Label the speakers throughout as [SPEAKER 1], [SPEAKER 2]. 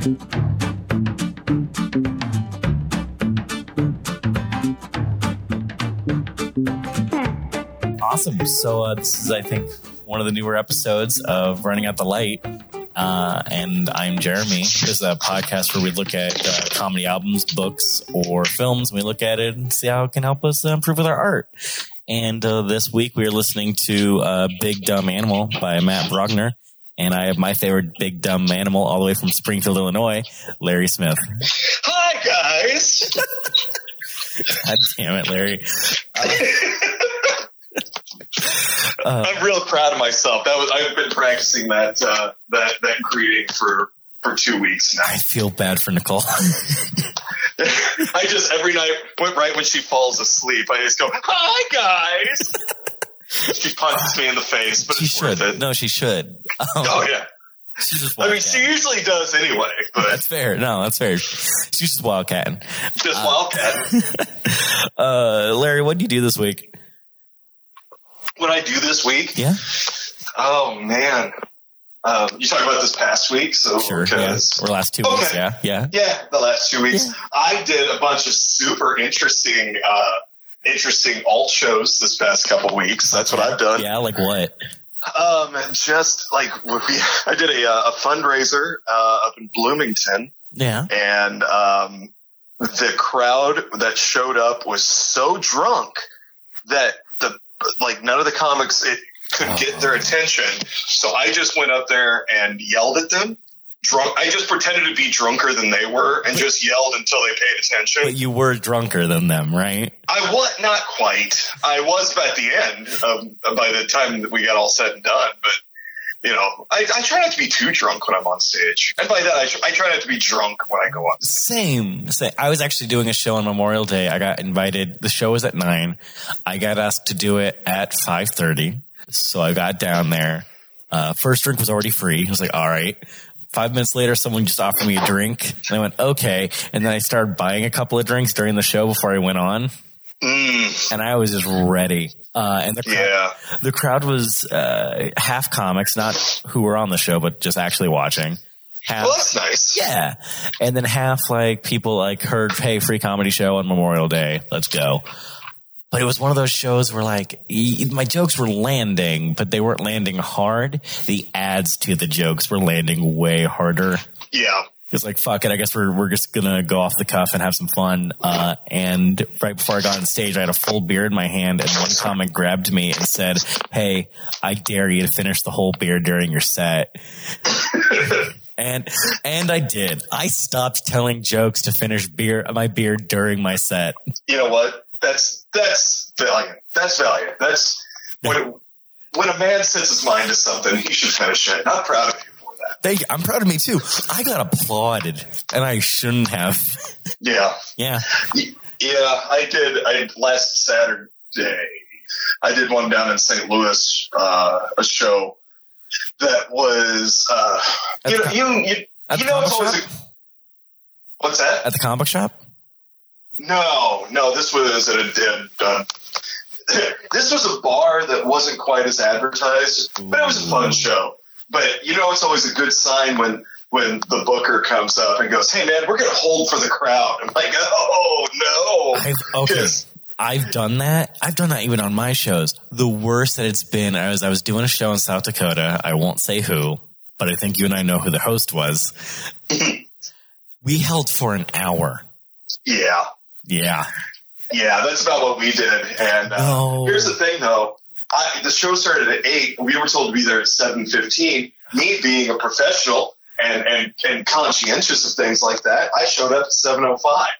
[SPEAKER 1] Awesome. So uh, this is, I think, one of the newer episodes of Running Out the Light. Uh, and I'm Jeremy. This is a podcast where we look at uh, comedy albums, books, or films. We look at it and see how it can help us improve with our art. And uh, this week we are listening to uh, Big Dumb Animal by Matt Braunger. And I have my favorite big dumb animal all the way from Springfield, Illinois, Larry Smith.
[SPEAKER 2] Hi, guys.
[SPEAKER 1] God damn it, Larry. Uh,
[SPEAKER 2] I'm real proud of myself. That was I've been practicing that uh, that that greeting for for two weeks now.
[SPEAKER 1] I feel bad for Nicole.
[SPEAKER 2] I just every night, right when she falls asleep, I just go, "Hi, guys." She punches me in the face, but
[SPEAKER 1] she
[SPEAKER 2] it's worth
[SPEAKER 1] should.
[SPEAKER 2] it.
[SPEAKER 1] No, she should. Um,
[SPEAKER 2] Oh yeah.
[SPEAKER 1] She's just
[SPEAKER 2] I mean, she usually does anyway, but
[SPEAKER 1] That's fair. No, that's fair. She's just wildcatting.
[SPEAKER 2] just wildcat.
[SPEAKER 1] Uh, Larry, what did you do this week?
[SPEAKER 2] What I do this week?
[SPEAKER 1] Yeah,
[SPEAKER 2] Oh man. Um, you talking about this past week? So
[SPEAKER 1] sure. Yeah, or last two weeks. Yeah, yeah.
[SPEAKER 2] Yeah, the last two weeks.
[SPEAKER 1] Yeah.
[SPEAKER 2] I did a bunch of super interesting, uh, interesting alt shows this past couple weeks. That's what I've done.
[SPEAKER 1] Yeah, like what?
[SPEAKER 2] Um, and just like we, I did a, uh, a fundraiser uh, up in Bloomington,
[SPEAKER 1] Yeah.
[SPEAKER 2] and um, the crowd that showed up was so drunk that the like none of the comics it could get their attention. So I just went up there and yelled at them. Drunk. I just pretended to be drunker than they were and just yelled until they paid attention.
[SPEAKER 1] But you were drunker than them, right?
[SPEAKER 2] I was not quite. I was at the end um, by the time that we got all said and done. But you know, I, I try not to be too drunk when I'm on stage, and by that I, I try not to be drunk when I go on. stage.
[SPEAKER 1] Same. Same. I was actually doing a show on Memorial Day. I got invited. The show was at nine. I got asked to do it at five thirty. So I got down there. Uh, first drink was already free. I was like, all right. Five minutes later, someone just offered me a drink, and I went, okay. And then I started buying a couple of drinks during the show before I went on,
[SPEAKER 2] Mm,
[SPEAKER 1] and I was just ready. Uh, and the crowd,
[SPEAKER 2] yeah,
[SPEAKER 1] the crowd was uh, half comics, not who were on the show, but just actually watching. Half,
[SPEAKER 2] well that's nice.
[SPEAKER 1] yeah. And then half like people like heard, hey, free comedy show on Memorial Day. Let's go. But it was one of those shows where like my jokes were landing, but they weren't landing hard. The ads to the jokes were landing way harder.
[SPEAKER 2] Yeah.
[SPEAKER 1] It's like, fuck it. I guess we're, we're just going to go off the cuff and have some fun. Uh, and right before I got on stage, I had a full beer in my hand and one comic grabbed me and said, Hey, I dare you to finish the whole beer during your set. and, and I did. I stopped telling jokes to finish beer, my beer during my set.
[SPEAKER 2] You know what? That's that's valiant. That's valiant. That's when when a man sets his mind to something, he should finish it. I'm proud of you for that.
[SPEAKER 1] Thank you. I'm proud of me too. I got applauded and I shouldn't have.
[SPEAKER 2] Yeah.
[SPEAKER 1] Yeah.
[SPEAKER 2] Yeah, I did. I last Saturday, I did one down in St. Louis, uh, a show that was, uh, you know,
[SPEAKER 1] the
[SPEAKER 2] you, you, you know, it's always. A, what's that?
[SPEAKER 1] At the comic shop?
[SPEAKER 2] No, no, this was a. Uh, this was a bar that wasn't quite as advertised, but it was a fun show. But you know, it's always a good sign when when the booker comes up and goes, "Hey, man, we're going to hold for the crowd." I'm like, "Oh no!"
[SPEAKER 1] I've, okay. I've done that. I've done that even on my shows. The worst that it's been, I was, I was doing a show in South Dakota. I won't say who, but I think you and I know who the host was. we held for an hour.
[SPEAKER 2] Yeah,
[SPEAKER 1] Yeah.
[SPEAKER 2] yeah, that's about what we did. And uh,
[SPEAKER 1] No.
[SPEAKER 2] here's the thing, though. I, the show started at eight. We were told to be there at seven fifteen. Me being a professional and, and, and conscientious of things like that, I showed up at seven oh five.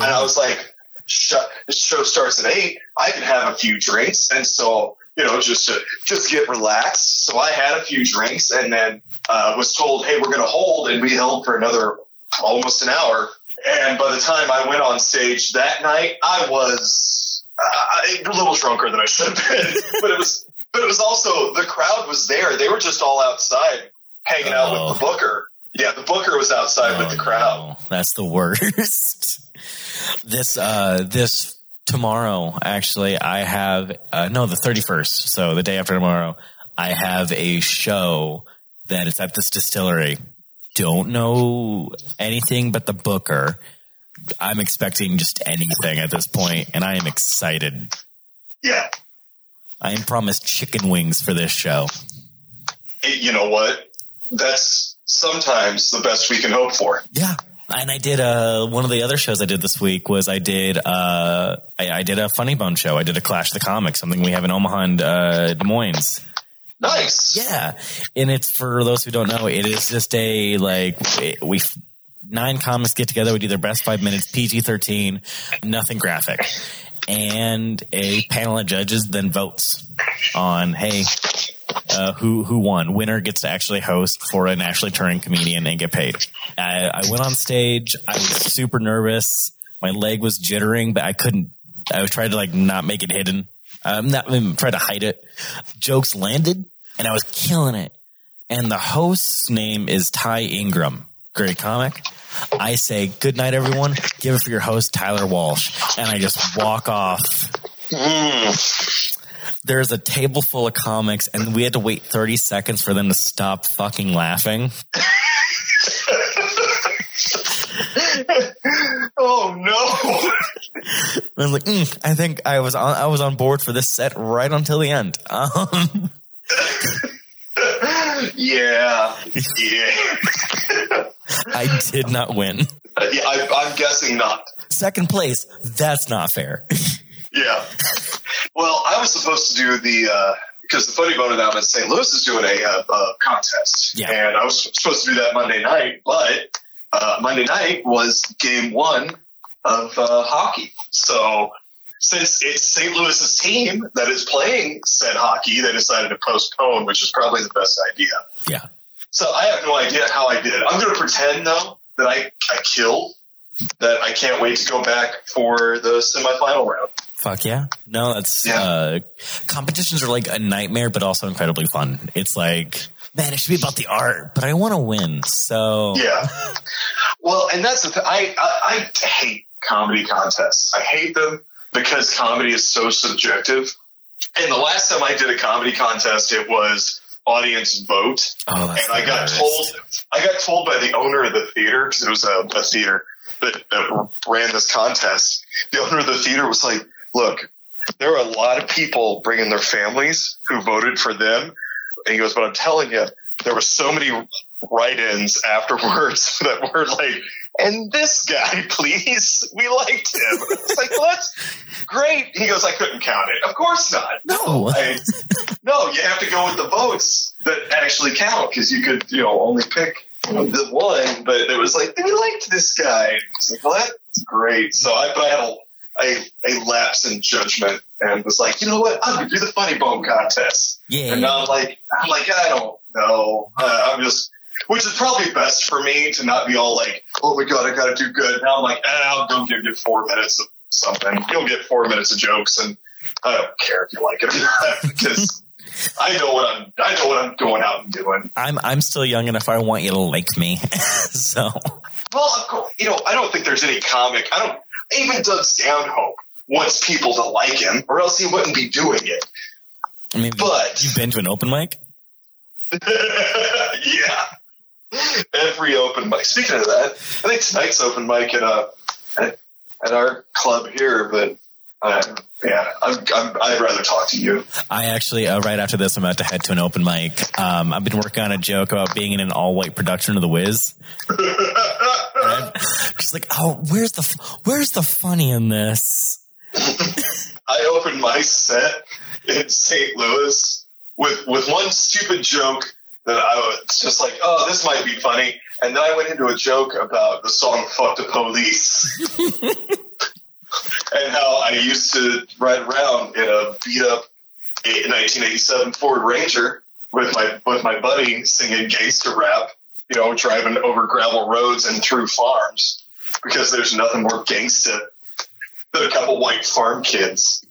[SPEAKER 2] And I was like, Shut, this show starts at eight. I can have a few drinks. And so, you know, just to, just get relaxed. So I had a few drinks and then, uh, was told, Hey, we're going to hold. And we held for another almost an hour. And by the time I went on stage that night, I was uh, a little drunker than I should have been, but it was, but it was also, the crowd was there. They were just all outside hanging out
[SPEAKER 1] Oh.
[SPEAKER 2] with the booker. Yeah, the booker was outside with the
[SPEAKER 1] Oh,
[SPEAKER 2] crowd.
[SPEAKER 1] no. That's the worst. this, uh, this tomorrow, actually, I have, uh, no, the 31st. So the day after tomorrow, I have a show that it's at this distillery don't know anything but the Booker, I'm expecting just anything at this point, and I am excited.
[SPEAKER 2] Yeah.
[SPEAKER 1] I am promised chicken wings for this show.
[SPEAKER 2] You know what? That's sometimes the best we can hope for.
[SPEAKER 1] Yeah. And I did uh one of the other shows I did this week was I did uh I, I did a funny bone show. I did a Clash of the Comics, something we have in Omaha and uh, Des Moines.
[SPEAKER 2] Nice.
[SPEAKER 1] Yeah, and it's for those who don't know, it is just a like we nine comics get together. We do their best five minutes, PG thirteen, nothing graphic, and a panel of judges then votes on hey. Uh, who who won? Winner gets to actually host for a nationally touring comedian and get paid. I, I went on stage. I was super nervous. My leg was jittering, but I couldn't. I was trying to like not make it hidden. I'm not I'm trying to hide it. Jokes landed, and I was killing it. And the host's name is Ty Ingram, great comic. I say, good night, everyone. Give it for your host, Tyler Walsh. And I just walk off. There's a table full of comics, and we had to wait 30 seconds for them to stop fucking laughing.
[SPEAKER 2] oh no!
[SPEAKER 1] I was like, mm, I think I was on, I was on board for this set right until the end. Um,
[SPEAKER 2] yeah, yeah.
[SPEAKER 1] I did not win.
[SPEAKER 2] Yeah, I, I'm guessing not.
[SPEAKER 1] Second place. That's not fair.
[SPEAKER 2] Yeah. Well, I was supposed to do the uh, because the funny bone down in St. Louis is doing a, uh, a contest,
[SPEAKER 1] Yeah.
[SPEAKER 2] and I was supposed to do that Monday night, but uh, Monday night was game one of uh, hockey. So since it's St. Louis's team that is playing said hockey, they decided to postpone, which is probably the best idea.
[SPEAKER 1] Yeah.
[SPEAKER 2] So I have no idea how I did. I'm going to pretend though that I I killed. That I can't wait to go back for the semifinal round.
[SPEAKER 1] Fuck yeah. No, that's,
[SPEAKER 2] Yeah.
[SPEAKER 1] uh, competitions are like a nightmare, but also incredibly fun. It's like, man, it should be about the art, but I want to win. So
[SPEAKER 2] Yeah. Well, and that's the th- I, I I hate comedy contests. I hate them because comedy is so subjective. And the last time I did a comedy contest, it was audience vote,
[SPEAKER 1] oh,
[SPEAKER 2] and I got
[SPEAKER 1] worst.
[SPEAKER 2] told I got told by the owner of the theater because it was a, a theater that, that ran this contest. The owner of the theater was like, "Look, there are a lot of people bringing their families who voted for them." And he goes, "But I'm telling you, there were so many write-ins afterwards that were like." And this guy, please, we liked him. It's like, well, that's great. He goes, I couldn't count it. Of course not.
[SPEAKER 1] No.
[SPEAKER 2] I, no, you have to go with the votes that actually count because you could, you know, only pick the one. But it was like we liked this guy. It's like, well, that's great. So I, but I had a, a, a lapse in judgment and was like, you know what? I'm gonna do the funny bone contest.
[SPEAKER 1] Yeah.
[SPEAKER 2] And now I'm like, I'm like, I don't know. Uh, I'm just, which is probably best for me to not be all like, oh my god, I got to do good. Now I'm like, eh, I'll go give you four minutes of something. You'll get four minutes of jokes, and I don't care if you like it or not because I know what I'm. I know what I'm going out and doing.
[SPEAKER 1] I'm, I'm still young enough. I want you to like me. so
[SPEAKER 2] Well, you know, I don't think there's any comic. I don't. Even Doug Stanhope wants people to like him, or else he wouldn't be doing it.
[SPEAKER 1] I mean,
[SPEAKER 2] But-
[SPEAKER 1] you've been to an open mic?
[SPEAKER 2] yeah. Every open mic. Speaking of that, I think tonight's open mic at uh at, at our club here, but uh, yeah, I'm, I'm, I'd rather talk to you.
[SPEAKER 1] I actually, uh, right after this, I'm about to head to an open mic. Um, I've been working on a joke about being in an all white production of The Wiz. Just like, oh, where's the, where's the funny in this?
[SPEAKER 2] I opened my set in St. Louis with with one stupid joke that I was just like, oh, this might be funny, and then I went into a joke about the song "Fuck the Police." and how I used to ride around in a beat up 1987 Ford Ranger with my with my buddy singing gangster rap, you know, driving over gravel roads and through farms because there's nothing more gangsta than a couple white farm kids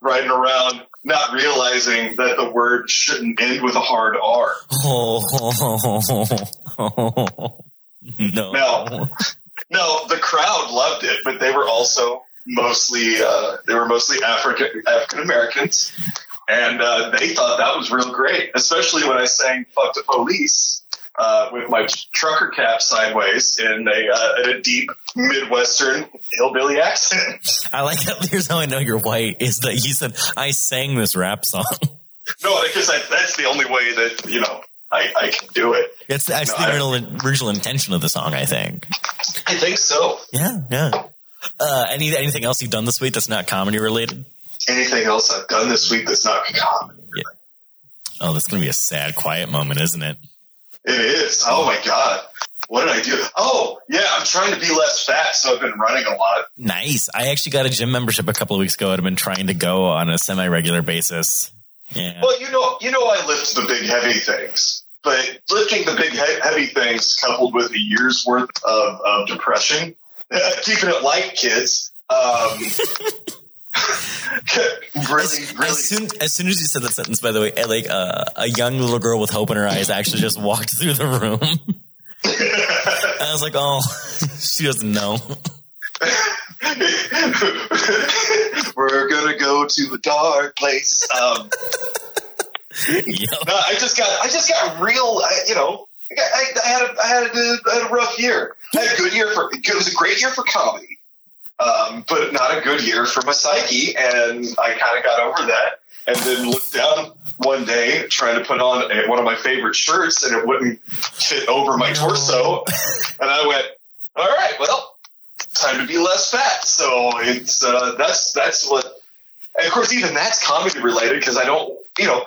[SPEAKER 2] riding around, not realizing that the word shouldn't end with a hard R.
[SPEAKER 1] Oh, no.
[SPEAKER 2] No. No, the crowd loved it, but they were also mostly uh, they were mostly African African Americans, and uh, they thought that was real great. Especially when I sang "fuck the police," uh, with my trucker cap sideways in a, uh, in a deep Midwestern hillbilly accent.
[SPEAKER 1] I like how here's how I know you're white is that you said I sang this rap song.
[SPEAKER 2] No, because I, that's the only way that you know I, I can do it.
[SPEAKER 1] It's that's
[SPEAKER 2] No,
[SPEAKER 1] the original, original intention of the song, I think.
[SPEAKER 2] I think so.
[SPEAKER 1] Yeah, yeah. Uh, any anything else you've done this week that's not comedy related?
[SPEAKER 2] Anything else I've done this week that's not comedy?
[SPEAKER 1] Oh, that's gonna be a sad, quiet moment, isn't it?
[SPEAKER 2] It is. Oh my god. What did I do? Oh, yeah, I'm trying to be less fat, so I've been running a lot.
[SPEAKER 1] Nice. I actually got a gym membership a couple of weeks ago. I've been trying to go on a semi regular basis. Yeah.
[SPEAKER 2] Well, you know, you know, I lift the big heavy things, but lifting the big he- heavy things coupled with a year's worth of, of depression, keeping it light, kids. Um, really,
[SPEAKER 1] as,
[SPEAKER 2] really.
[SPEAKER 1] as soon as soon as you said that sentence, by the way, like uh, a young little girl with hope in her eyes actually just walked through the room. I was like, oh, she doesn't know.
[SPEAKER 2] We're gonna go to a dark place. Um,
[SPEAKER 1] Yep.
[SPEAKER 2] no, I just got, I just got real. I, you know, I, got- I, I had, a, I had a, I had a rough year. I had a good year for. It was a great year for comedy, um, but not a good year for my psyche. And I kind of got over that, and then looked down one day trying to put on a, one of my favorite shirts, and it wouldn't fit over my torso, and I went, "All right, well, time to be less fat." So it's uh, that's that's what. And of course, even that's comedy related because I don't, you know,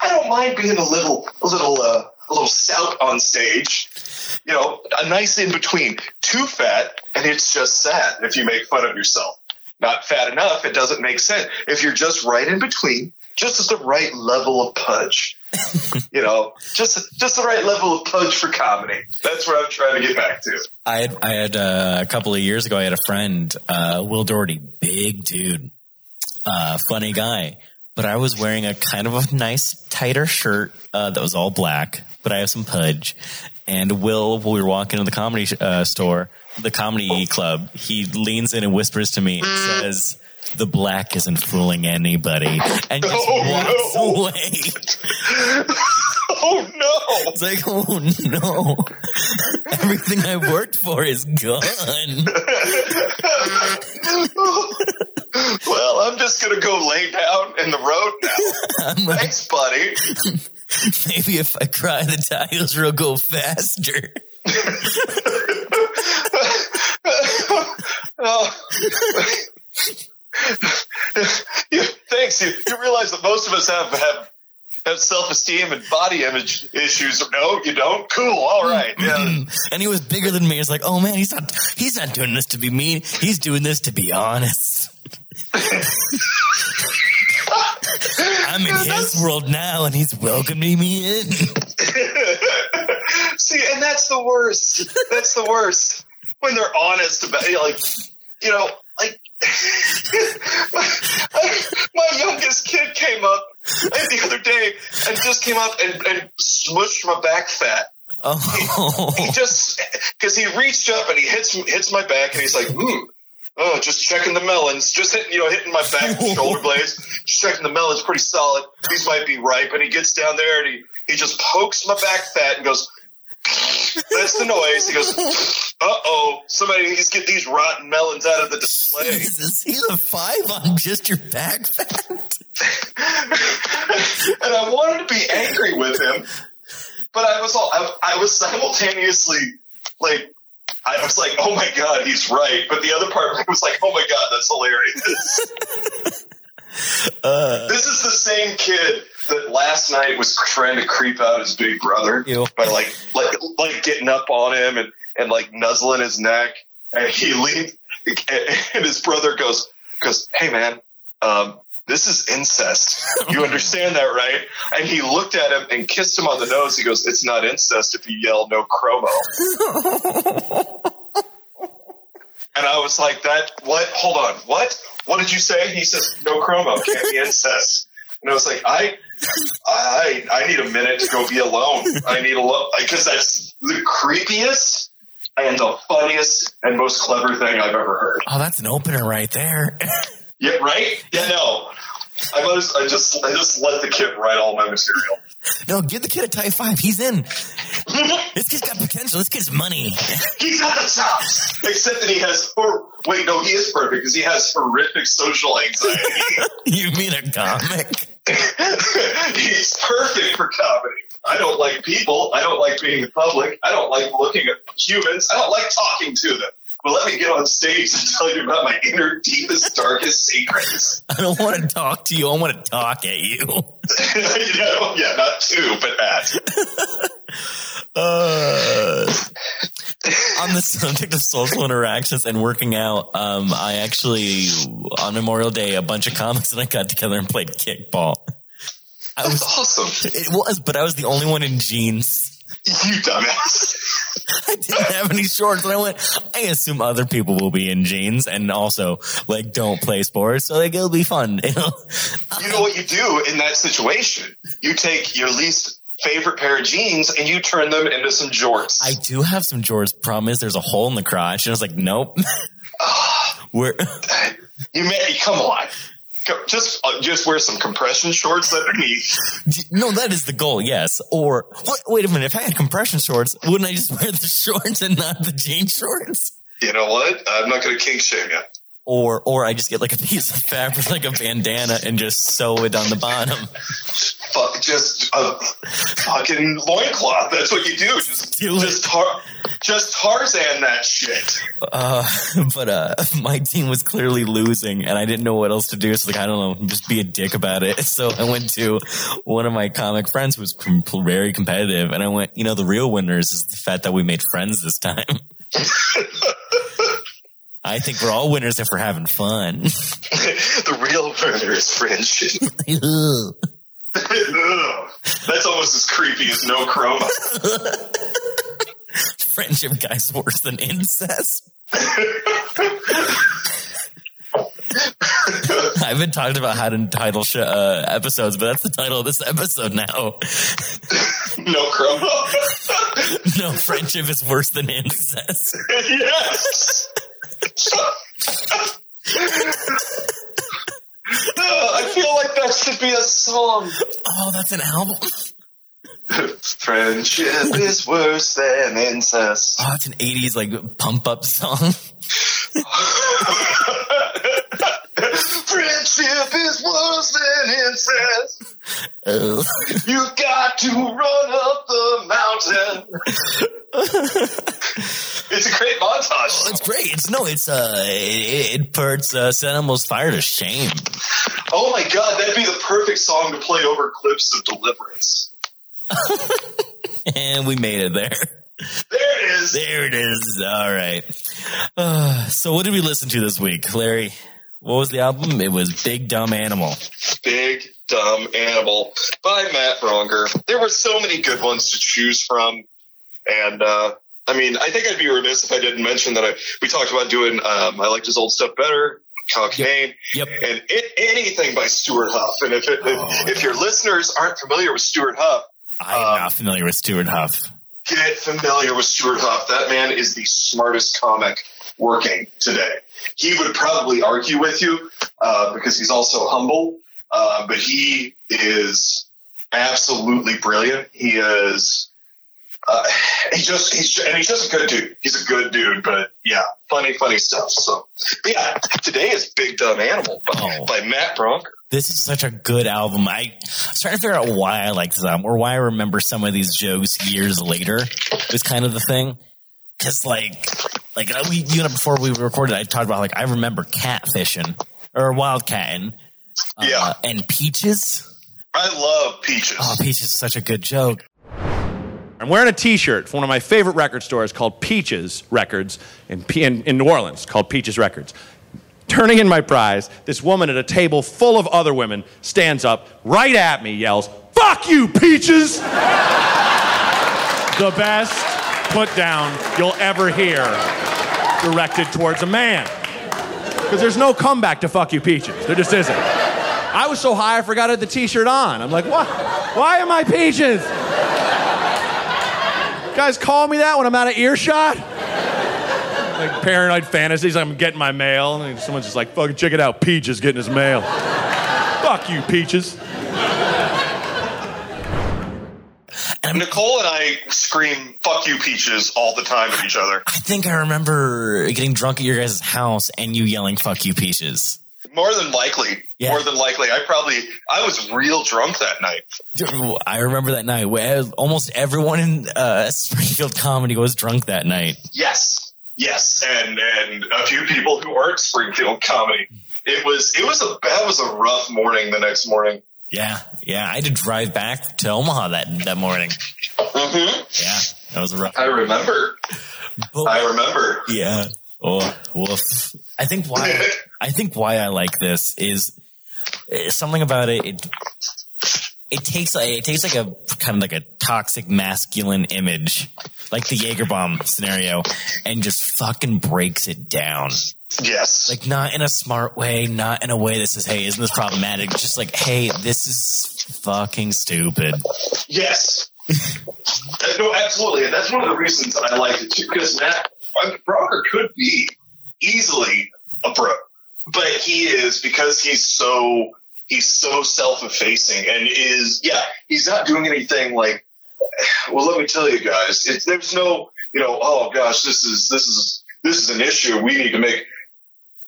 [SPEAKER 2] I don't mind being a little, a little, uh, a little stout on stage. You know, a nice in between. Too fat, and it's just sad if you make fun of yourself. Not fat enough, it doesn't make sense. If you're just right in between, just at the right level of punch. you know, just just the right level of punch for comedy. That's where I'm trying to get back to.
[SPEAKER 1] I had I had uh, a couple of years ago. I had a friend, uh, Will Doherty, big dude, uh, funny guy. But I was wearing a kind of a nice tighter shirt uh, that was all black, but I have some pudge. And Will, when we were walking to the comedy uh, store, the comedy club, he leans in and whispers to me and says, "The black isn't fooling anybody," and just
[SPEAKER 2] Oh,
[SPEAKER 1] walks
[SPEAKER 2] no.
[SPEAKER 1] away.
[SPEAKER 2] Oh no!
[SPEAKER 1] It's like, oh no, everything I worked for is gone.
[SPEAKER 2] well, I'm just gonna go lay down in the road now. Thanks, buddy.
[SPEAKER 1] maybe if I cry, the tires will go faster.
[SPEAKER 2] Oh. Yeah, thanks. You, you realize that most of us have have, have self esteem and body image issues. No, you don't. Cool. All right. Yeah. Mm-hmm.
[SPEAKER 1] And he was bigger than me. It's like, oh man, he's not, he's not doing this to be mean. He's doing this to be honest. I'm in his world now and he's welcoming me in.
[SPEAKER 2] See, and that's the worst. That's the worst when they're honest about it. Like, you know, like my youngest kid came up the other day and just came up and, and smushed my back fat.
[SPEAKER 1] Oh,
[SPEAKER 2] He just because he reached up and he hits hits my back and he's like, "Ooh, oh, just checking the melons, just hitting you know hitting my back shoulder blades, just checking the melons, pretty solid. These might be ripe." And he gets down there and he he just pokes my back fat and goes. That's the noise. He goes, "Uh oh, somebody needs to get these rotten melons out of the display."
[SPEAKER 1] Jesus, he's a five on just your back fat.
[SPEAKER 2] and I wanted to be angry with him, but I was all I, I was simultaneously like I was like, oh my god, he's right. But the other part was like, oh my god, that's hilarious.
[SPEAKER 1] Uh,
[SPEAKER 2] this is the same kid that last night was trying to creep out his big brother
[SPEAKER 1] Ew.
[SPEAKER 2] by like like like getting up on him and and like nuzzling his neck. And he leans and his brother goes goes, hey man, um, this is incest. You understand that, right? And he looked at him and kissed him on the nose. He goes, "It's not incest if you yell no cro-mo." and I was like, "That what? Hold on, what? What did you say?" He says, "No cro-mo, can't be incest." And I was like, "I, I, I need a minute to go be alone. I need a look because that's the creepiest." And the funniest and most clever thing I've ever heard.
[SPEAKER 1] oh, that's an opener right there.
[SPEAKER 2] Yeah, right? Yeah, no. I just, I just, I just let the kid write all my material.
[SPEAKER 1] no, give the kid a type five. He's in. this kid's got potential. This kid's money.
[SPEAKER 2] He's got the chops. Except that he has, or wait, no, he is perfect because he has horrific social anxiety.
[SPEAKER 1] you mean a comic?
[SPEAKER 2] He's perfect for comedy. I don't like people. I don't like being in public. I don't like looking at humans. I don't like talking to them. But let me get on stage and tell you about my inner, deepest, darkest secrets.
[SPEAKER 1] I don't want to talk to you. I want to talk at you.
[SPEAKER 2] you know, yeah, not to, but at.
[SPEAKER 1] Uh, on the subject of social interactions and working out, um, I actually on Memorial Day a bunch of comics and I got together and played kickball. I
[SPEAKER 2] That's
[SPEAKER 1] was
[SPEAKER 2] awesome.
[SPEAKER 1] it was, but I was the only one in jeans.
[SPEAKER 2] You dumbass.
[SPEAKER 1] I didn't have any shorts, and I went. I assume other people will be in jeans and also like don't play sports, so like it'll be fun. You know?
[SPEAKER 2] You know what you do in that situation? You take your least favorite pair of jeans and you turn them into some jorts.
[SPEAKER 1] I do have some Jorts. Problem is, there's a hole in the crotch, and I was like, nope. Ah. We're
[SPEAKER 2] you may come on. Just uh, just wear some compression shorts underneath.
[SPEAKER 1] no, that is the goal. Yes. Or wait, wait a minute. If I had compression shorts, wouldn't I just wear the shorts and not the jean shorts?
[SPEAKER 2] You know what? I'm not going to kink shame you.
[SPEAKER 1] Or or I just get like a piece of fabric, like a bandana, and just sew it on the bottom.
[SPEAKER 2] Fuck, just a fucking loincloth. That's what you do. Just
[SPEAKER 1] Do
[SPEAKER 2] just tar- just Tarzan that shit.
[SPEAKER 1] Uh, but uh, my team was clearly losing, and I didn't know what else to do. So like, I don't know, just be a dick about it. So I went to one of my comic friends who was com- very competitive, and I went, you know, the real winners is the fact that we made friends this time. I think we're all winners if we're having fun.
[SPEAKER 2] the real winner is friendship. That's almost as creepy as no cro-mo.
[SPEAKER 1] Friendship, guys, worse than incest. I've been talking about how to title sh- uh, episodes, but that's the title of this episode now.
[SPEAKER 2] No cro-mo.
[SPEAKER 1] No, friendship is worse than incest.
[SPEAKER 2] yes. I feel like that should be a song.
[SPEAKER 1] Oh, that's an album.
[SPEAKER 2] Friendship is worse than incest.
[SPEAKER 1] Oh, it's an '80s like pump up song.
[SPEAKER 2] Friendship is worse than incest.
[SPEAKER 1] Ugh.
[SPEAKER 2] You got to run up the mountain. it's a great montage.
[SPEAKER 1] it's great. It's no, it's uh, it, it puts uh, Set Animals Fire to shame.
[SPEAKER 2] Oh my god, that'd be the perfect song to play over clips of Deliverance.
[SPEAKER 1] And we made it there.
[SPEAKER 2] There it is.
[SPEAKER 1] There it is. All right. Uh, so, what did we listen to this week, Larry? What was the album? It was Big Dumb Animal.
[SPEAKER 2] Big Dumb Animal by Matt Braunger. There were so many good ones to choose from. And, uh, I mean, I think I'd be remiss if I didn't mention that I, we talked about doing, um, I liked his old stuff better, Cockney,
[SPEAKER 1] Yep.
[SPEAKER 2] and it, anything by Stewart Huff. And if, it,
[SPEAKER 1] Oh,
[SPEAKER 2] if, if your listeners aren't familiar with Stewart Huff,
[SPEAKER 1] I'm
[SPEAKER 2] Um,
[SPEAKER 1] not familiar with Stewart Huff.
[SPEAKER 2] get familiar with Stewart Huff. That man is the smartest comic working today. He would probably argue with you uh, because he's also humble, uh, but he is absolutely brilliant. He is. Uh, he just he's and he's just a good dude. He's a good dude, but yeah, funny, funny stuff. So, but yeah, today is Big Dumb Animal by,
[SPEAKER 1] Oh.
[SPEAKER 2] by Matt Braunger.
[SPEAKER 1] This is such a good album. I was trying to figure out why I like this album or why I remember some of these jokes years later. Was kind of the thing. Cause like, like we, you know, before we recorded, I talked about like, I remember catfishing or wildcatting. Uh,
[SPEAKER 2] Yeah.
[SPEAKER 1] And peaches.
[SPEAKER 2] I love Peaches.
[SPEAKER 1] Oh, peaches is such a good joke.
[SPEAKER 3] I'm wearing a T-shirt from one of my favorite record stores called Peaches Records in, in, in New Orleans, called Peaches Records. Turning in my prize, this woman at a table full of other women stands up right at me, yells, "Fuck you, Peaches!" the best put down you'll ever hear directed towards a man. Because there's no comeback to "Fuck you, Peaches." There just isn't. I was so high I forgot I had the T-shirt on. I'm like, what? Why am I Peaches? Guys call me that when I'm out of earshot? Like paranoid fantasies, I'm getting my mail, and someone's just like, fucking check it out, Peach is getting his mail. Fuck you, Peaches.
[SPEAKER 1] And I
[SPEAKER 2] Nicole and I scream "fuck you, peaches" all the time at each other.
[SPEAKER 1] I think I remember getting drunk at your guys' house and you yelling "fuck you, peaches."
[SPEAKER 2] More than likely,
[SPEAKER 1] Yeah.
[SPEAKER 2] more than likely, I probably I was real drunk that night.
[SPEAKER 1] I remember that night. Almost everyone in uh, Springfield comedy was drunk that night.
[SPEAKER 2] Yes, yes, and and a few people who aren't Springfield comedy. It was it was a that was a rough morning the next morning.
[SPEAKER 1] Yeah, yeah. I had to drive back to Omaha that that morning.
[SPEAKER 2] hmm
[SPEAKER 1] Yeah, that was a rough.
[SPEAKER 2] I remember.
[SPEAKER 1] But-
[SPEAKER 2] I remember.
[SPEAKER 1] Yeah. Oh, woof. I think why I think why I like this is uh, something about it. It, it takes like it takes like a kind of like a toxic masculine image, like the Jaeger bomb scenario, and just fucking breaks it down.
[SPEAKER 2] Yes.
[SPEAKER 1] Like not in a smart way, not in a way that says, "Hey, isn't this problematic?" Just like, "Hey, this is fucking stupid."
[SPEAKER 2] Yes. No, absolutely, and that's one of the reasons I like it too. Because Matt I mean, Braunger could be easily a bro, but he is because he's so he's so self-effacing and is yeah he's not doing anything like. Well, let me tell you guys, it's, there's no you know oh gosh this is this is this is an issue we need to make.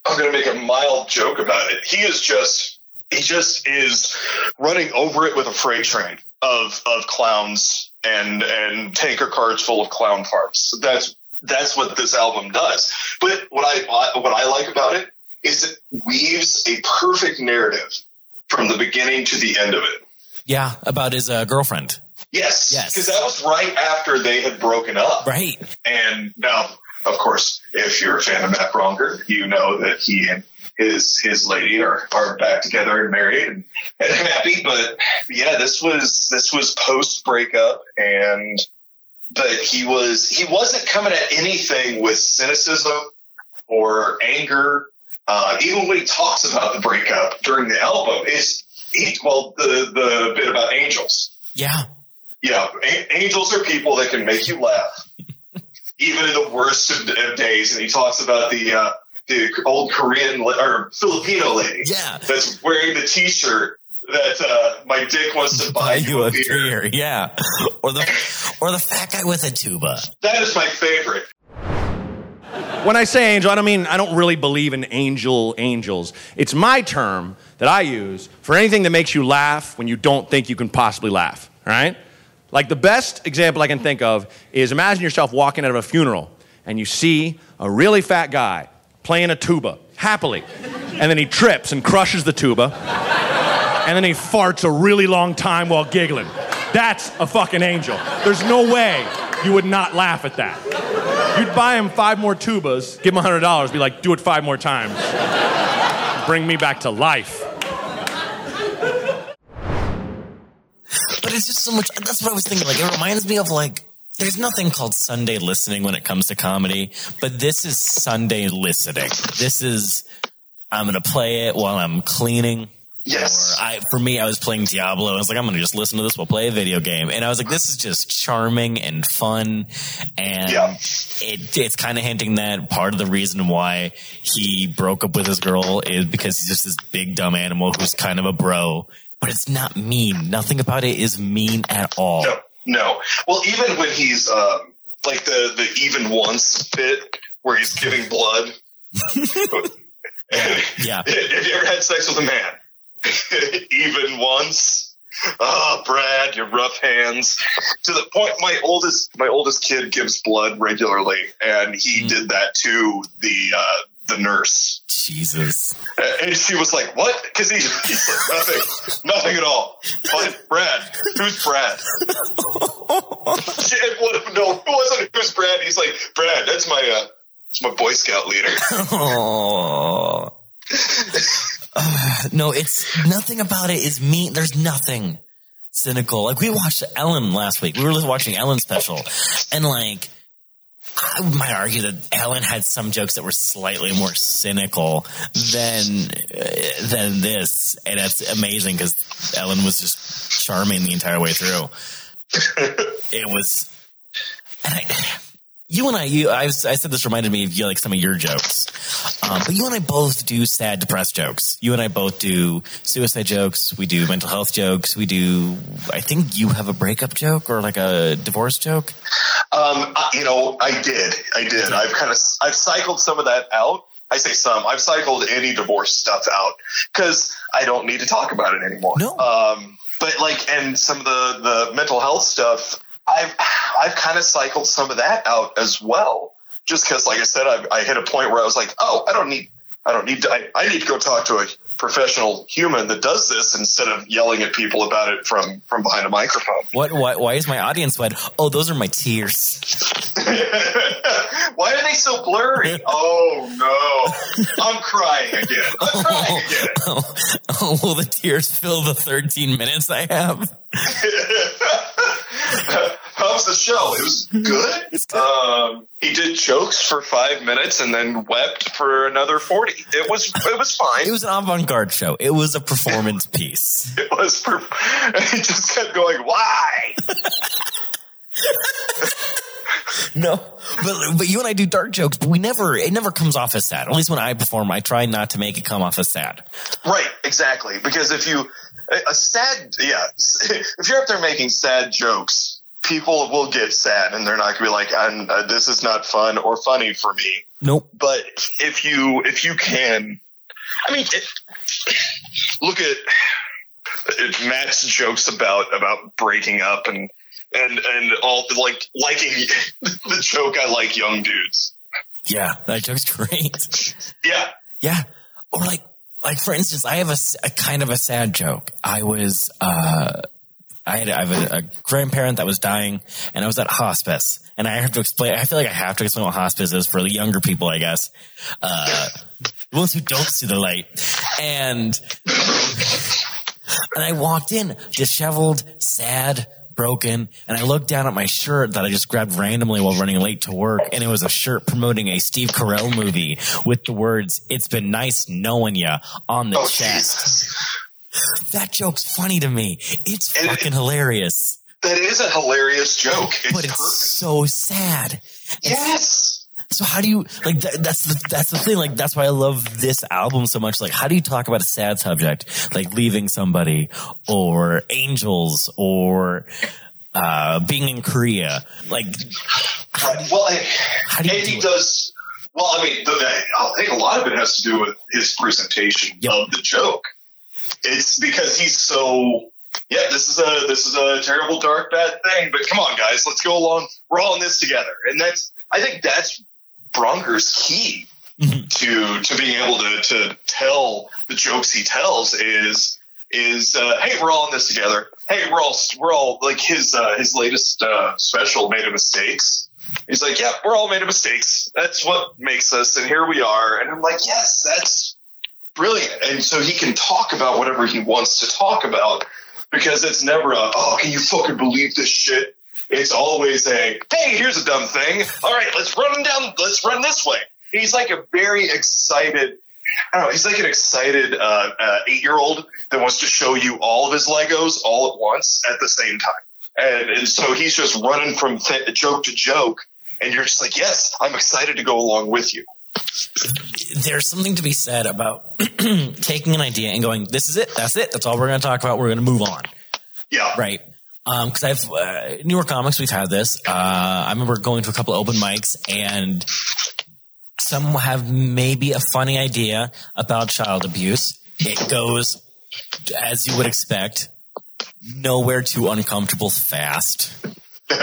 [SPEAKER 2] I'm going to make a mild joke about it. He is just he just is running over it with a freight train of of clowns and and tanker cars full of clown parts. That's that's what this album does. But what I what I like about it is it weaves a perfect narrative from the beginning to the end of it.
[SPEAKER 1] Yeah, about his uh, girlfriend.
[SPEAKER 2] Yes,
[SPEAKER 1] Yes.
[SPEAKER 2] because that was right after they had broken up.
[SPEAKER 1] Right.
[SPEAKER 2] And now, of course, if you're a fan of Matt Braunger, you know that he and his his lady are, are back together and married and, and happy. But yeah, this was this was post breakup, and but he was he wasn't coming at anything with cynicism or anger. Uh, even when he talks about the breakup during the album, is he, well the the bit about angels
[SPEAKER 1] Yeah.
[SPEAKER 2] yeah, a- angels are people that can make you laugh, even in the worst of, of days. And he talks about the uh, the old Korean la- or Filipino lady
[SPEAKER 1] Yeah.
[SPEAKER 2] that's wearing the T-shirt that uh, my dick wants to buy you a beer.
[SPEAKER 1] beer. Yeah. Or the or the fat guy with a tuba.
[SPEAKER 2] That is my favorite.
[SPEAKER 3] When I say angel, I don't mean I don't really believe in angel angels. It's my term that I use for anything that makes you laugh when you don't think you can possibly laugh. All right? Like the best example I can think of is imagine yourself walking out of a funeral and you see a really fat guy playing a tuba happily, and then he trips and crushes the tuba, and then he farts a really long time while giggling. That's a fucking angel. There's no way you would not laugh at that. You'd buy him five more tubas, give him $100, be like, do it five more times. Bring me back to life.
[SPEAKER 1] But it's just so much. That's what I was thinking. Like it reminds me of like. There's nothing called Sunday listening when it comes to comedy, but this is Sunday listening. This is I'm gonna play it while I'm cleaning.
[SPEAKER 2] Yes.
[SPEAKER 1] Or I, for me, I was playing Diablo. I was like, I'm going to just listen to this while play a video game. And I was like, this is just charming and fun. And
[SPEAKER 2] Yeah.
[SPEAKER 1] it, it's kind of hinting that part of the reason why he broke up with his girl is because he's just this big dumb animal who's kind of a bro. But it's not mean. Nothing about it is mean at all.
[SPEAKER 2] No, no. Well, even when he's um, like the the even once bit where he's giving blood.
[SPEAKER 1] Yeah.
[SPEAKER 2] Have you ever had sex with a man? even once. Oh, Brad, your rough hands. To the point, my oldest my oldest kid gives blood regularly, and he did that to the uh, the nurse.
[SPEAKER 1] Jesus.
[SPEAKER 2] And she was like, "What?" Because he, he's like, "Nothing, nothing at all." What, Brad? Who's Brad? She- what, no, it wasn't. Who's Brad? He's like, "Brad, that's my uh, that's my Boy Scout leader."
[SPEAKER 1] Oh. Uh, no, it's nothing about it is mean. There's nothing cynical. Like we watched Ellen last week. We were watching Ellen special, and like I might argue that Ellen had some jokes that were slightly more cynical than uh, than this, and that's amazing because Ellen was just charming the entire way through. It was, I, you and I, you, I, I said this reminded me of you, like some of your jokes. Um, but you and I both do sad, depressed jokes. You and I both do suicide jokes. We do mental health jokes. We do, I think you have a breakup joke or like a divorce joke.
[SPEAKER 2] Um, you know, I did, I did. I've kind of, I've cycled some of that out. I say some. I've cycled any divorce stuff out because I don't need to talk about it anymore.
[SPEAKER 1] No.
[SPEAKER 2] Um, but like, and some of the the mental health stuff, I've I've kind of cycled some of that out as well. Just because, like I said, I, I hit a point where I was like, oh, I don't need, I don't need to, I, I need to go talk to a professional human that does this instead of yelling at people about it from from behind a microphone.
[SPEAKER 1] What, why, why is my audience wet? Oh, those are my tears.
[SPEAKER 2] Why are they so blurry? Oh no, I'm crying again. I'm oh, crying again.
[SPEAKER 1] Oh, oh, will the tears fill the 13 minutes I have?
[SPEAKER 2] Was the show? It was good.
[SPEAKER 1] It's good.
[SPEAKER 2] Um, he did jokes for five minutes and then wept for another forty. It was it was fine.
[SPEAKER 1] It was an avant-garde show. It was a performance piece.
[SPEAKER 2] It was. Per- and he just kept going. Why?
[SPEAKER 1] No, but but you and I do dark jokes, but we never it never comes off as sad. At least when I perform, I try not to make it come off as sad.
[SPEAKER 2] Right. Exactly. Because if you a sad yeah, if you're up there making sad jokes, people will get sad and they're not gonna be like, I'm, uh, "This is not fun or funny for me."
[SPEAKER 1] Nope.
[SPEAKER 2] but if you if you can i mean it, look at it, matt's jokes about about breaking up and and and all like liking the joke i like young dudes
[SPEAKER 1] Yeah, that joke's great.
[SPEAKER 2] yeah
[SPEAKER 1] Yeah, or like like for instance, I have a kind of a sad joke. I was uh. I had I have a, a grandparent that was dying, and I was at hospice, and I have to explain. I feel like I have to explain what hospice is for the younger people, I guess, uh, the ones who don't see the light. And and I walked in, disheveled, sad, broken, and I looked down at my shirt that I just grabbed randomly while running late to work, and it was a shirt promoting a Steve Carell movie with the words "It's been nice knowing ya" on the
[SPEAKER 2] oh
[SPEAKER 1] chest.
[SPEAKER 2] jesus
[SPEAKER 1] That joke's funny to me. It's
[SPEAKER 2] And it-
[SPEAKER 1] fucking hilarious,
[SPEAKER 2] that is a hilarious joke it's
[SPEAKER 1] but it's
[SPEAKER 2] perfect
[SPEAKER 1] so sad.
[SPEAKER 2] yes
[SPEAKER 1] So how do you like that, that's the that's the thing like that's why I love this album so much like how do you talk about a sad subject like leaving somebody or angels or uh being in Korea like
[SPEAKER 2] Right. well I,
[SPEAKER 1] how do you do it?
[SPEAKER 2] does well i mean the, i think a lot of it has to do with his presentation
[SPEAKER 1] Yep.
[SPEAKER 2] of the joke it's because he's so yeah this is a this is a terrible dark bad thing but come on guys let's go along. We're all in this together. And that's i think that's Braunger's key
[SPEAKER 1] Mhm.
[SPEAKER 2] to to being able to to tell the jokes he tells is is uh, hey we're all in this together. Hey we're all we're all like his uh, his latest uh, special made of mistakes. He's like yeah we're all made of mistakes. That's what makes us and here we are. And i'm like yes that's brilliant. And so he can talk about whatever he wants to talk about because it's never a oh can you fucking believe this shit? It's always a hey here's a dumb thing. All right let's run down let's run this way. He's like a very excited I don't know. He's like an excited uh, uh, eight-year-old that wants to show you all of his Legos all at once at the same time, and, and so he's just running from th- joke to joke, and you're just like, "Yes, I'm excited to go along with you."
[SPEAKER 1] There's something to be said about taking an idea and going this is it. That's it. That's all we're going to talk about. We're going to move on.
[SPEAKER 2] Yeah,
[SPEAKER 1] right. Um because i've uh, newer comics we've had this. Uh i remember going to a couple of open mics and some have maybe a funny idea about child abuse. It goes as you would expect nowhere too uncomfortable fast.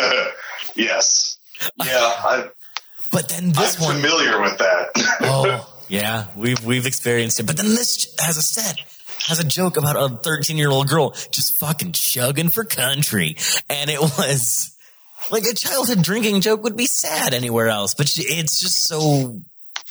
[SPEAKER 2] Yes, yeah. I,
[SPEAKER 1] but then this
[SPEAKER 2] I'm
[SPEAKER 1] one
[SPEAKER 2] familiar with that.
[SPEAKER 1] oh yeah we've we've experienced it but then this has a set has a joke about a 13 year old girl just fucking chugging for country and it was like a childhood drinking joke would be sad anywhere else but she- it's just so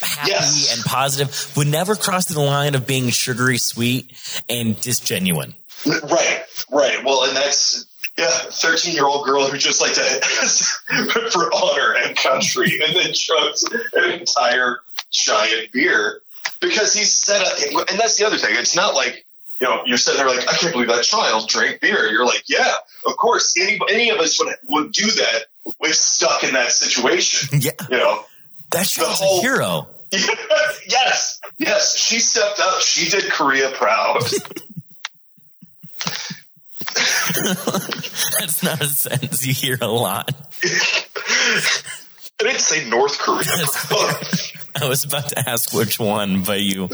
[SPEAKER 1] happy
[SPEAKER 2] Yes.
[SPEAKER 1] and positive would never cross the line of being sugary sweet and disgenuine
[SPEAKER 2] Right, right. Well, and that's yeah, thirteen year old girl who just like to for honor and country, and then chugs an entire giant beer because he's set up. Uh, and that's the other thing. It's not like you know you're sitting there like I can't believe that child drank beer. You're like, yeah, of course. Any any of us would would do that is stuck in that situation.
[SPEAKER 1] Yeah.
[SPEAKER 2] You know,
[SPEAKER 1] That show's
[SPEAKER 2] whole-
[SPEAKER 1] a hero.
[SPEAKER 2] yes, yes, she stepped up. She did Korea proud.
[SPEAKER 1] That's not a sentence you hear a lot.
[SPEAKER 2] I didn't say North Korea.
[SPEAKER 1] I was about to ask which one, but you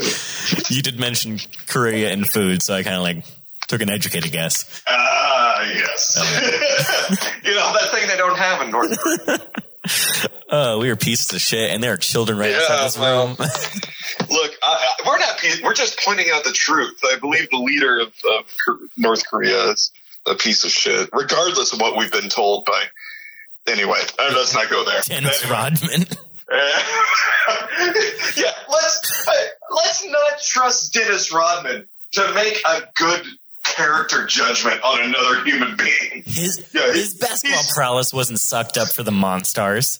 [SPEAKER 1] you did mention Korea and food, so I kind of like took an educated guess.
[SPEAKER 2] Ah, yes. you know that thing they don't have in North Korea.
[SPEAKER 1] Oh, we were pieces of shit, and there are children right
[SPEAKER 2] Yeah,
[SPEAKER 1] outside this
[SPEAKER 2] well.
[SPEAKER 1] room.
[SPEAKER 2] Look, I, I, we're not. We're just pointing out the truth. I believe the leader of, of North Korea is a piece of shit, regardless of what we've been told by. Anyway, uh, let's not go there.
[SPEAKER 1] Dennis
[SPEAKER 2] Anyway.
[SPEAKER 1] Rodman.
[SPEAKER 2] yeah, let's uh, let's not trust Dennis Rodman to make a good character judgment on another human being.
[SPEAKER 1] His
[SPEAKER 2] Yeah, he-
[SPEAKER 1] his basketball prowess wasn't sucked up for the Monstars.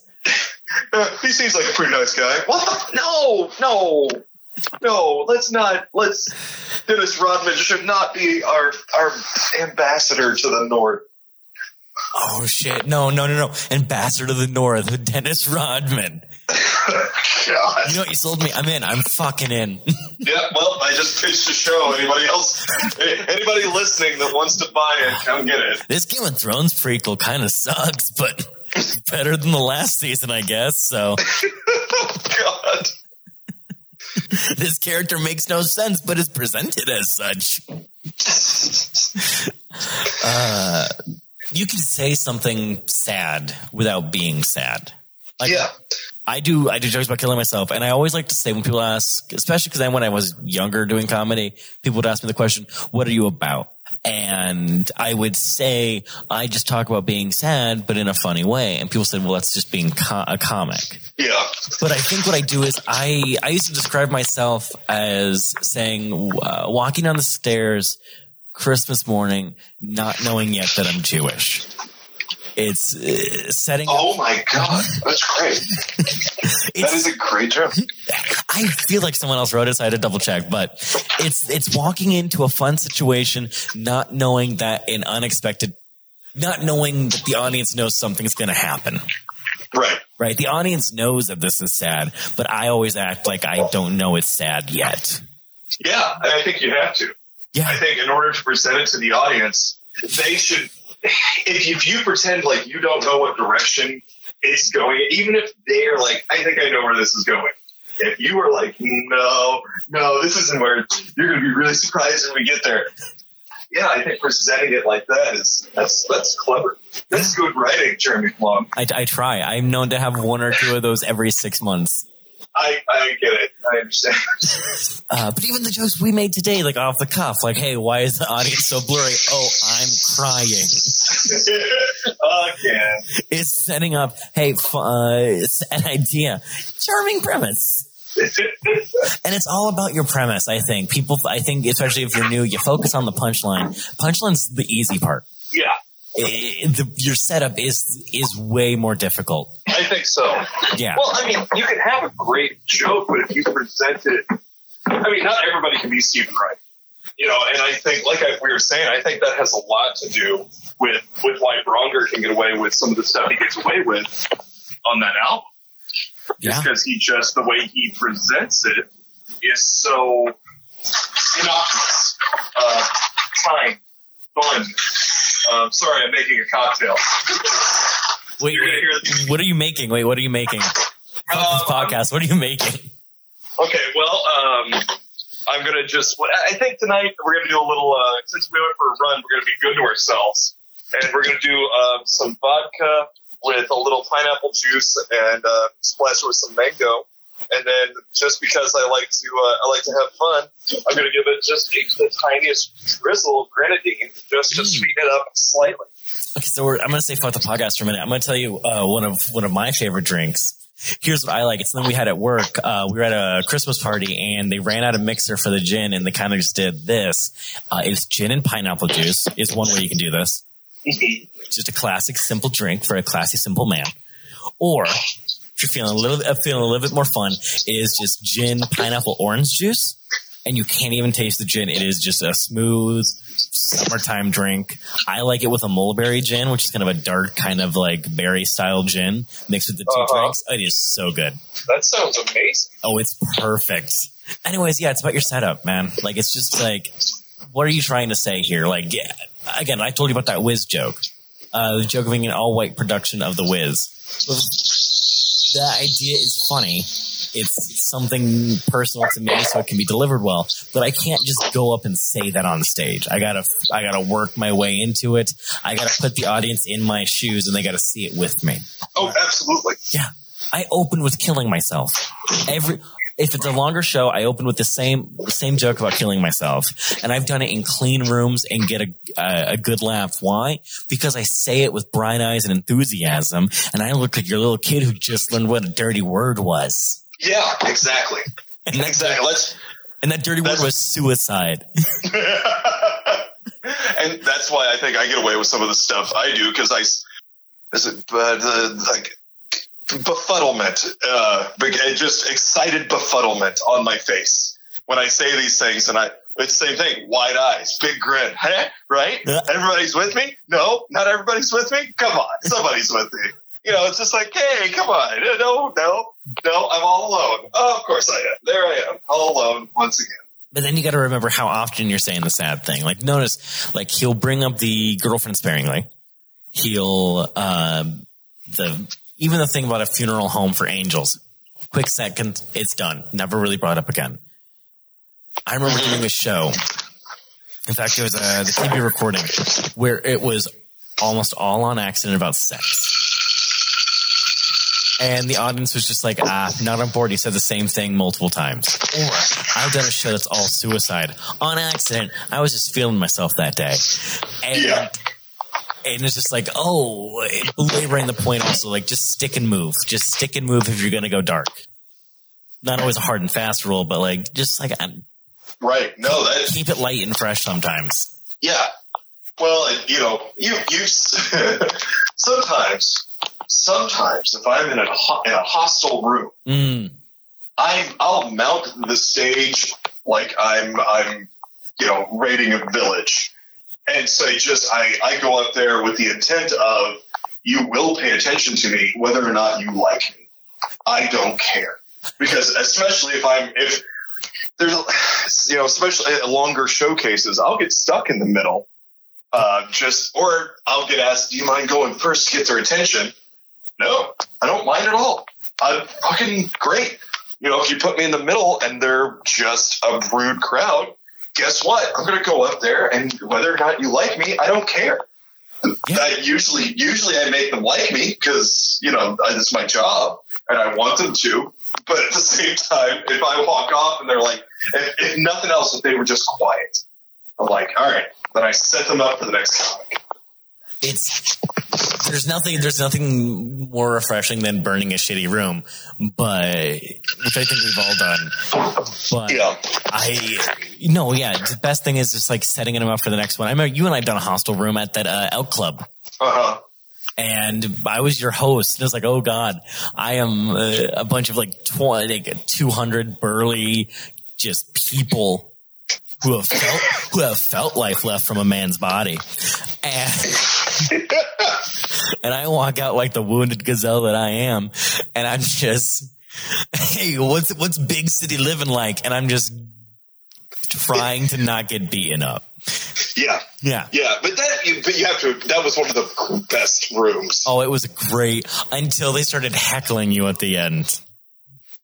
[SPEAKER 2] Uh, he seems like a pretty nice guy. What? The, no, no, no. Let's not. Let's. Dennis Rodman should not be our our ambassador to the North.
[SPEAKER 1] Oh shit! No, no, no, no! Ambassador to the North, Dennis Rodman.
[SPEAKER 2] God.
[SPEAKER 1] You know what? You sold me. I'm in. I'm fucking in.
[SPEAKER 2] Yeah. Well, I just pitched a show. Anybody else? Anybody listening that wants to buy it, come get it.
[SPEAKER 1] this Game of Thrones prequel kind of sucks, but better than the last season, I guess. So
[SPEAKER 2] God.
[SPEAKER 1] this character makes no sense, but is presented as such. Uh, you can say something sad without being sad. Like,
[SPEAKER 2] Yeah.
[SPEAKER 1] I do. I do jokes about killing myself, and I always like to say when people ask, especially because when I was younger doing comedy, people would ask me the question, "What are you about?" And I would say, "I just talk about being sad, but in a funny way." And people said, "Well, that's just being co- a comic."
[SPEAKER 2] Yeah.
[SPEAKER 1] But I think what I do is I I used to describe myself as saying uh, walking down the stairs Christmas morning, not knowing yet that I'm Jewish. It's uh, setting.
[SPEAKER 2] Oh my God. That's great.
[SPEAKER 1] it's,
[SPEAKER 2] That is a great joke.
[SPEAKER 1] I feel like someone else wrote it, so I had to double check. But it's it's walking into a fun situation, not knowing that an unexpected, not knowing that the audience knows something's going to happen.
[SPEAKER 2] Right.
[SPEAKER 1] Right? The audience knows that this is sad, but I always act like I don't know it's sad yet.
[SPEAKER 2] Yeah. I think you have to. I think in order to present it to the audience, they should. If you, if you pretend like you don't know what direction it's going, even if they're like, I think I know where this is going. If you are like, no, no, this isn't where you're going to be really surprised when we get there. Yeah, I think presenting it like that is that's that's clever. That's good writing, Jeremy Plumb.
[SPEAKER 1] I, I try. I'm known to have one or two of those every six months.
[SPEAKER 2] I I get it. I understand.
[SPEAKER 1] Uh, but even the jokes we made today, like off the cuff, like, hey, why is the audience so blurry? Oh, I'm crying.
[SPEAKER 2] Again.
[SPEAKER 1] It's setting up, hey, f- uh, it's an idea. Charming premise. And it's all about your premise, I think. People, I think, especially if you're new, you focus on the punchline. Punchline's the easy part.
[SPEAKER 2] yeah,
[SPEAKER 1] I- the, your setup is is way more difficult.
[SPEAKER 2] I think so.
[SPEAKER 1] Yeah.
[SPEAKER 2] Well, I mean, you can have a great joke, but if you present it, I mean, not everybody can be Steven Wright. You know, and I think, like I, we were saying, I think that has a lot to do with with why Braunger can get away with some of the stuff he gets away with on that album.
[SPEAKER 1] Yeah.
[SPEAKER 2] Because he just the way he presents it is so innocuous, uh, kind, fun. Um, sorry, I'm making a cocktail.
[SPEAKER 1] Wait, wait, what are you making? Wait, what are you making? Fuck this
[SPEAKER 2] Um,
[SPEAKER 1] podcast. What are you making?
[SPEAKER 2] Okay, well, um, I'm gonna just. I think tonight we're gonna do a little. Uh, since we went for a run, we're gonna be good to ourselves, and we're gonna do um, some vodka with a little pineapple juice and uh, splash it with some mango. And then, just because I like to, uh, I like to have fun, I'm gonna give it just the tiniest drizzle of grenadine, just to
[SPEAKER 1] Mm.
[SPEAKER 2] sweeten it up slightly.
[SPEAKER 1] Okay, so we're, I'm going to say fuck the podcast for a minute. I'm going to tell you uh, one of one of my favorite drinks. Here's what I like. It's something we had at work. Uh, we were at a Christmas party and they ran out of mixer for the gin and they kind of just did this. Uh, it's gin and pineapple juice is one way you can do this. Just a classic simple drink for a classy simple man. Or you're feeling a little uh, feeling a little bit more fun, is just gin pineapple orange juice, and you can't even taste the gin. It is just a smooth, summertime drink. I like it with a mulberry gin, which is kind of a dark kind of like berry style gin mixed with the 2
[SPEAKER 2] Uh-huh.
[SPEAKER 1] drinks. It is so good.
[SPEAKER 2] That sounds amazing.
[SPEAKER 1] Oh, it's perfect. Anyways, yeah, it's about your setup, man. Like, it's just like, what are you trying to say here? Like, yeah, again, I told you about that Wiz joke. Uh, the joke of being an all white production of the Wiz. The idea is funny. It's something personal to me, so it can be delivered well. But I can't just go up and say that on stage. I gotta, I gotta work my way into it. I gotta put the audience in my shoes, and they gotta see it with me.
[SPEAKER 2] Oh, absolutely.
[SPEAKER 1] Yeah. I open with killing myself. Every if it's a longer show, I open with the same same joke about killing myself, and I've done it in clean rooms and get a a, a good laugh. Why? Because I say it with bright eyes and enthusiasm, and I look like your little kid who just learned what a dirty word was.
[SPEAKER 2] Yeah, exactly.
[SPEAKER 1] And that,
[SPEAKER 2] Exactly. Let's
[SPEAKER 1] and that dirty word was suicide.
[SPEAKER 2] and that's why I think I get away with some of the stuff I do because I is it uh, the like befuddlement, uh, uh, just excited befuddlement on my face when I say these things, and I it's the same thing, wide eyes, big grin, huh? Right?
[SPEAKER 1] Yeah.
[SPEAKER 2] Everybody's with me? No, not everybody's with me. Come on, somebody's with me. You know, it's just like, hey, come on, no, no, no, I'm all alone. Oh, of course I am. There I am, all alone once again.
[SPEAKER 1] But then you got to remember how often you're saying the sad thing. Like, notice, like he'll bring up the girlfriend sparingly. He'll um, the even the thing about a funeral home for angels. Quick second, it's done. Never really brought up again. I remember doing a show. In fact, it was a, the TV recording where it was almost all on accident about sex. And the audience was just like, ah, not on board. He said the same thing multiple times. Or I've done a show that's all suicide on accident. I was just feeling myself that day. And,
[SPEAKER 2] Yeah.
[SPEAKER 1] And it's just like, oh, belaboring the point also, like just stick and move. Just stick and move if you're going to go dark. Not always a hard and fast rule, but like, just like, uh,
[SPEAKER 2] Right? No, that
[SPEAKER 1] keep it light and fresh sometimes.
[SPEAKER 2] Yeah. Well, you know, you you sometimes sometimes if I'm in a ho- in a hostile room,
[SPEAKER 1] Mm,
[SPEAKER 2] I I'll mount the stage like I'm I'm you know raiding a village, and say just I I go up there with the intent of you will pay attention to me whether or not you like me. I don't care. Because especially if I'm if there's you know especially longer showcases I'll get stuck in the middle uh, just or I'll get asked do you mind going first to get their attention? No I don't mind at all. I'm fucking great. You know if you put me in the middle and they're just a rude crowd guess what I'm gonna go up there and whether or not you like me I don't care
[SPEAKER 1] Yeah.
[SPEAKER 2] I usually usually I make them like me because you know it's my job and I want them to. But at the same time, if I walk off and they're like, if, if nothing else, if they were just quiet, I'm like, all right. Then I set them up for the next comic.
[SPEAKER 1] it's there's nothing there's nothing more refreshing than burning a shitty room, but which I think we've all done. But
[SPEAKER 2] Yeah,
[SPEAKER 1] I no, yeah, the best thing is just like setting them up for the next one. I remember you and I done a hostel room at that uh, Elk Club.
[SPEAKER 2] uh huh.
[SPEAKER 1] and I was your host. And I was like, oh God, I am uh, a bunch of like, 20, like 200 burly, just people who have felt, who have felt life left from a man's body. And, and I walk out like the wounded gazelle that I am. And I'm just, hey, what's, what's big city living like? And I'm just trying to not get beaten up.
[SPEAKER 2] Yeah,
[SPEAKER 1] Yeah.
[SPEAKER 2] yeah. But that, but you have to. That was one of the best rooms.
[SPEAKER 1] Oh, it was great until they started heckling you at the end.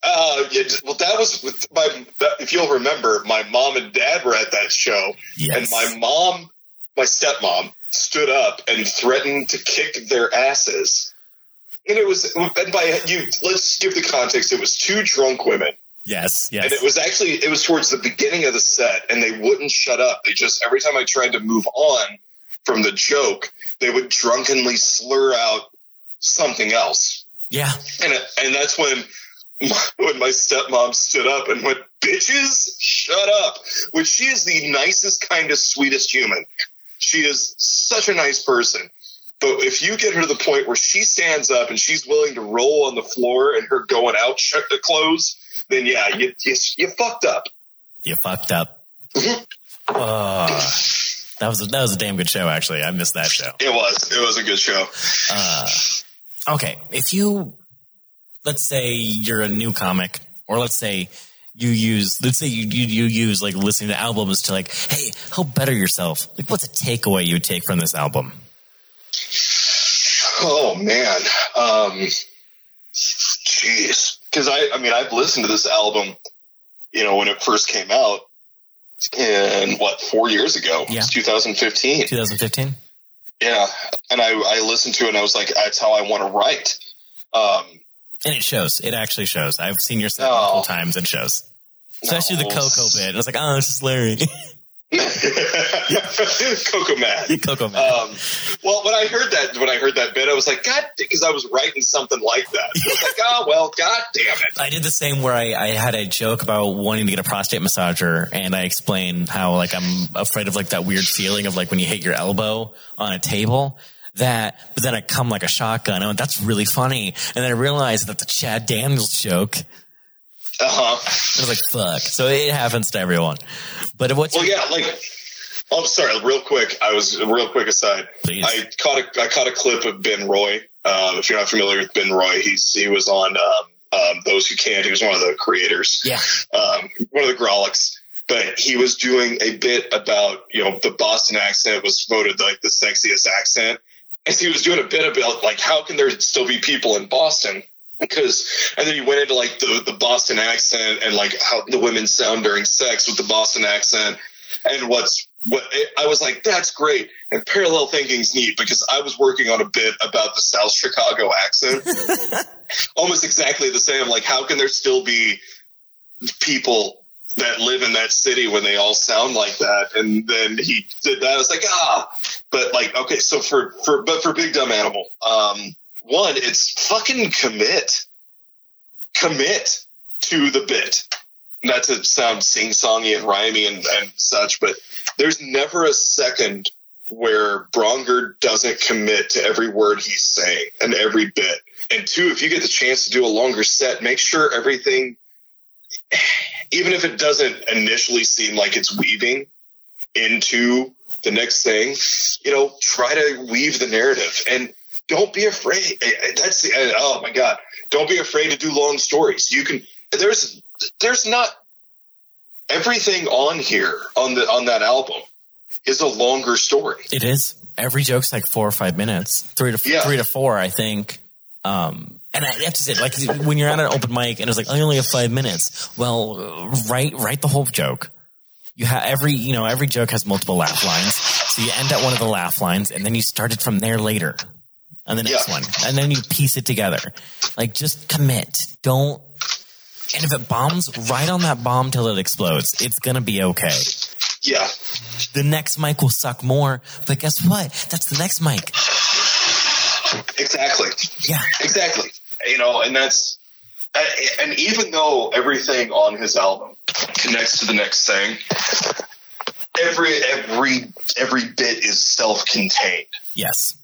[SPEAKER 2] Uh, yeah, well, that was with my. If you'll remember, my mom and dad were at that show,
[SPEAKER 1] Yes.
[SPEAKER 2] and my mom, my stepmom, stood up and threatened to kick their asses. And it was, and by you, let's give the context. It was two drunk women,
[SPEAKER 1] Yes, yes.
[SPEAKER 2] and it was actually it was towards the beginning of the set, and they wouldn't shut up. They just every time I tried to move on from the joke, they would drunkenly slur out something else,
[SPEAKER 1] yeah.
[SPEAKER 2] and and that's when. When my stepmom stood up and went, "Bitches, shut up," which she is the nicest, kindest, sweetest human. She is such a nice person. But if you get her to the point where she stands up and she's willing to roll on the floor and her going out shut the clothes, then yeah, you, you, you fucked up.
[SPEAKER 1] You fucked up. Uh, That was a, that was a damn good show. Actually, I missed that show.
[SPEAKER 2] It was. It was a good show.
[SPEAKER 1] Uh, okay, if you let's say you're a new comic, or let's say you use let's say you, you you use like listening to albums to like, hey, help better yourself. Like, what's a takeaway you take from this album?
[SPEAKER 2] Oh man, um, jeez. Because I, I mean, I've listened to this album, you know, when it first came out, in what four years ago?
[SPEAKER 1] Yeah.
[SPEAKER 2] It's 2015.
[SPEAKER 1] 2015.
[SPEAKER 2] Yeah, and I, I listened to it and I was like, that's how I want to write. Um,
[SPEAKER 1] And it shows. It actually shows. I've seen your set
[SPEAKER 2] No.
[SPEAKER 1] multiple times. It shows. Especially the. Coco bit. I was like, oh, this is Larry.
[SPEAKER 2] Coco Mad.
[SPEAKER 1] Coco man.
[SPEAKER 2] Um, well, when I heard that, when I heard that bit, I was like, God, because I was writing something like that. I was like, oh well, God damn it.
[SPEAKER 1] I did the same where I, I had a joke about wanting to get a prostate massager and I explained how like I'm afraid of like that weird feeling of like when you hit your elbow on a table. That, but then I come like a shotgun. I went, that's really funny. And then I realized that the Chad Daniels joke.
[SPEAKER 2] Uh huh.
[SPEAKER 1] I was like, fuck. So it happens to everyone. But what's
[SPEAKER 2] Well,
[SPEAKER 1] your,
[SPEAKER 2] yeah, like. Oh, sorry. Real quick, I was real quick aside.
[SPEAKER 1] Please.
[SPEAKER 2] I caught a I caught a clip of Ben Roy. Um, if you're not familiar with Ben Roy, he's he was on um, um, Those Who Can't. He was one of the creators.
[SPEAKER 1] yeah.
[SPEAKER 2] um, one of the Grawlix, but he was doing a bit about, you know, the Boston accent was voted like the sexiest accent. And he was doing a bit about like, how can there still be people in Boston? Because, and then he went into like the, the Boston accent and like how the women sound during sex with the Boston accent. And what's, what I was like, that's great. And parallel thinking's neat because I was working on a bit about the South Chicago accent. Almost exactly the same. Like, how can there still be people that live in that city when they all sound like that. And then he did that. I was like, ah, but like, okay, so for, for, but for Big Dumb Animal, um, one, it's fucking commit, commit to the bit. Not to sound sing songy and rhymey and, and such, but there's never a second where Braunger doesn't commit to every word he's saying and every bit. And two, if you get the chance to do a longer set, make sure everything even if it doesn't initially seem like it's weaving into the next thing, you know, try to weave the narrative and don't be afraid. Eh, eh, That's the, eh, oh my God. Don't be afraid to do long stories. You can, there's, there's not everything on here on the, on that album is a longer story.
[SPEAKER 1] It is. Every joke's like four or five minutes, three to
[SPEAKER 2] Yeah.
[SPEAKER 1] three to four, I think. Um, and I have to say, like when you're at an open mic and it's like, I only have five minutes. Well, write write the whole joke. You have every you know every joke has multiple laugh lines, so you end at one of the laugh lines, and then you start it from there later, on the next
[SPEAKER 2] Yeah.
[SPEAKER 1] one, and then you piece it together. Like just commit. Don't. And if it bombs, write on that bomb till it explodes. It's gonna be okay.
[SPEAKER 2] Yeah.
[SPEAKER 1] The next mic will suck more, but guess what? That's the next mic.
[SPEAKER 2] Exactly.
[SPEAKER 1] Yeah.
[SPEAKER 2] Exactly. You know, and that's, and even though everything on his album connects to the next thing, every every every bit is self-contained.
[SPEAKER 1] Yes.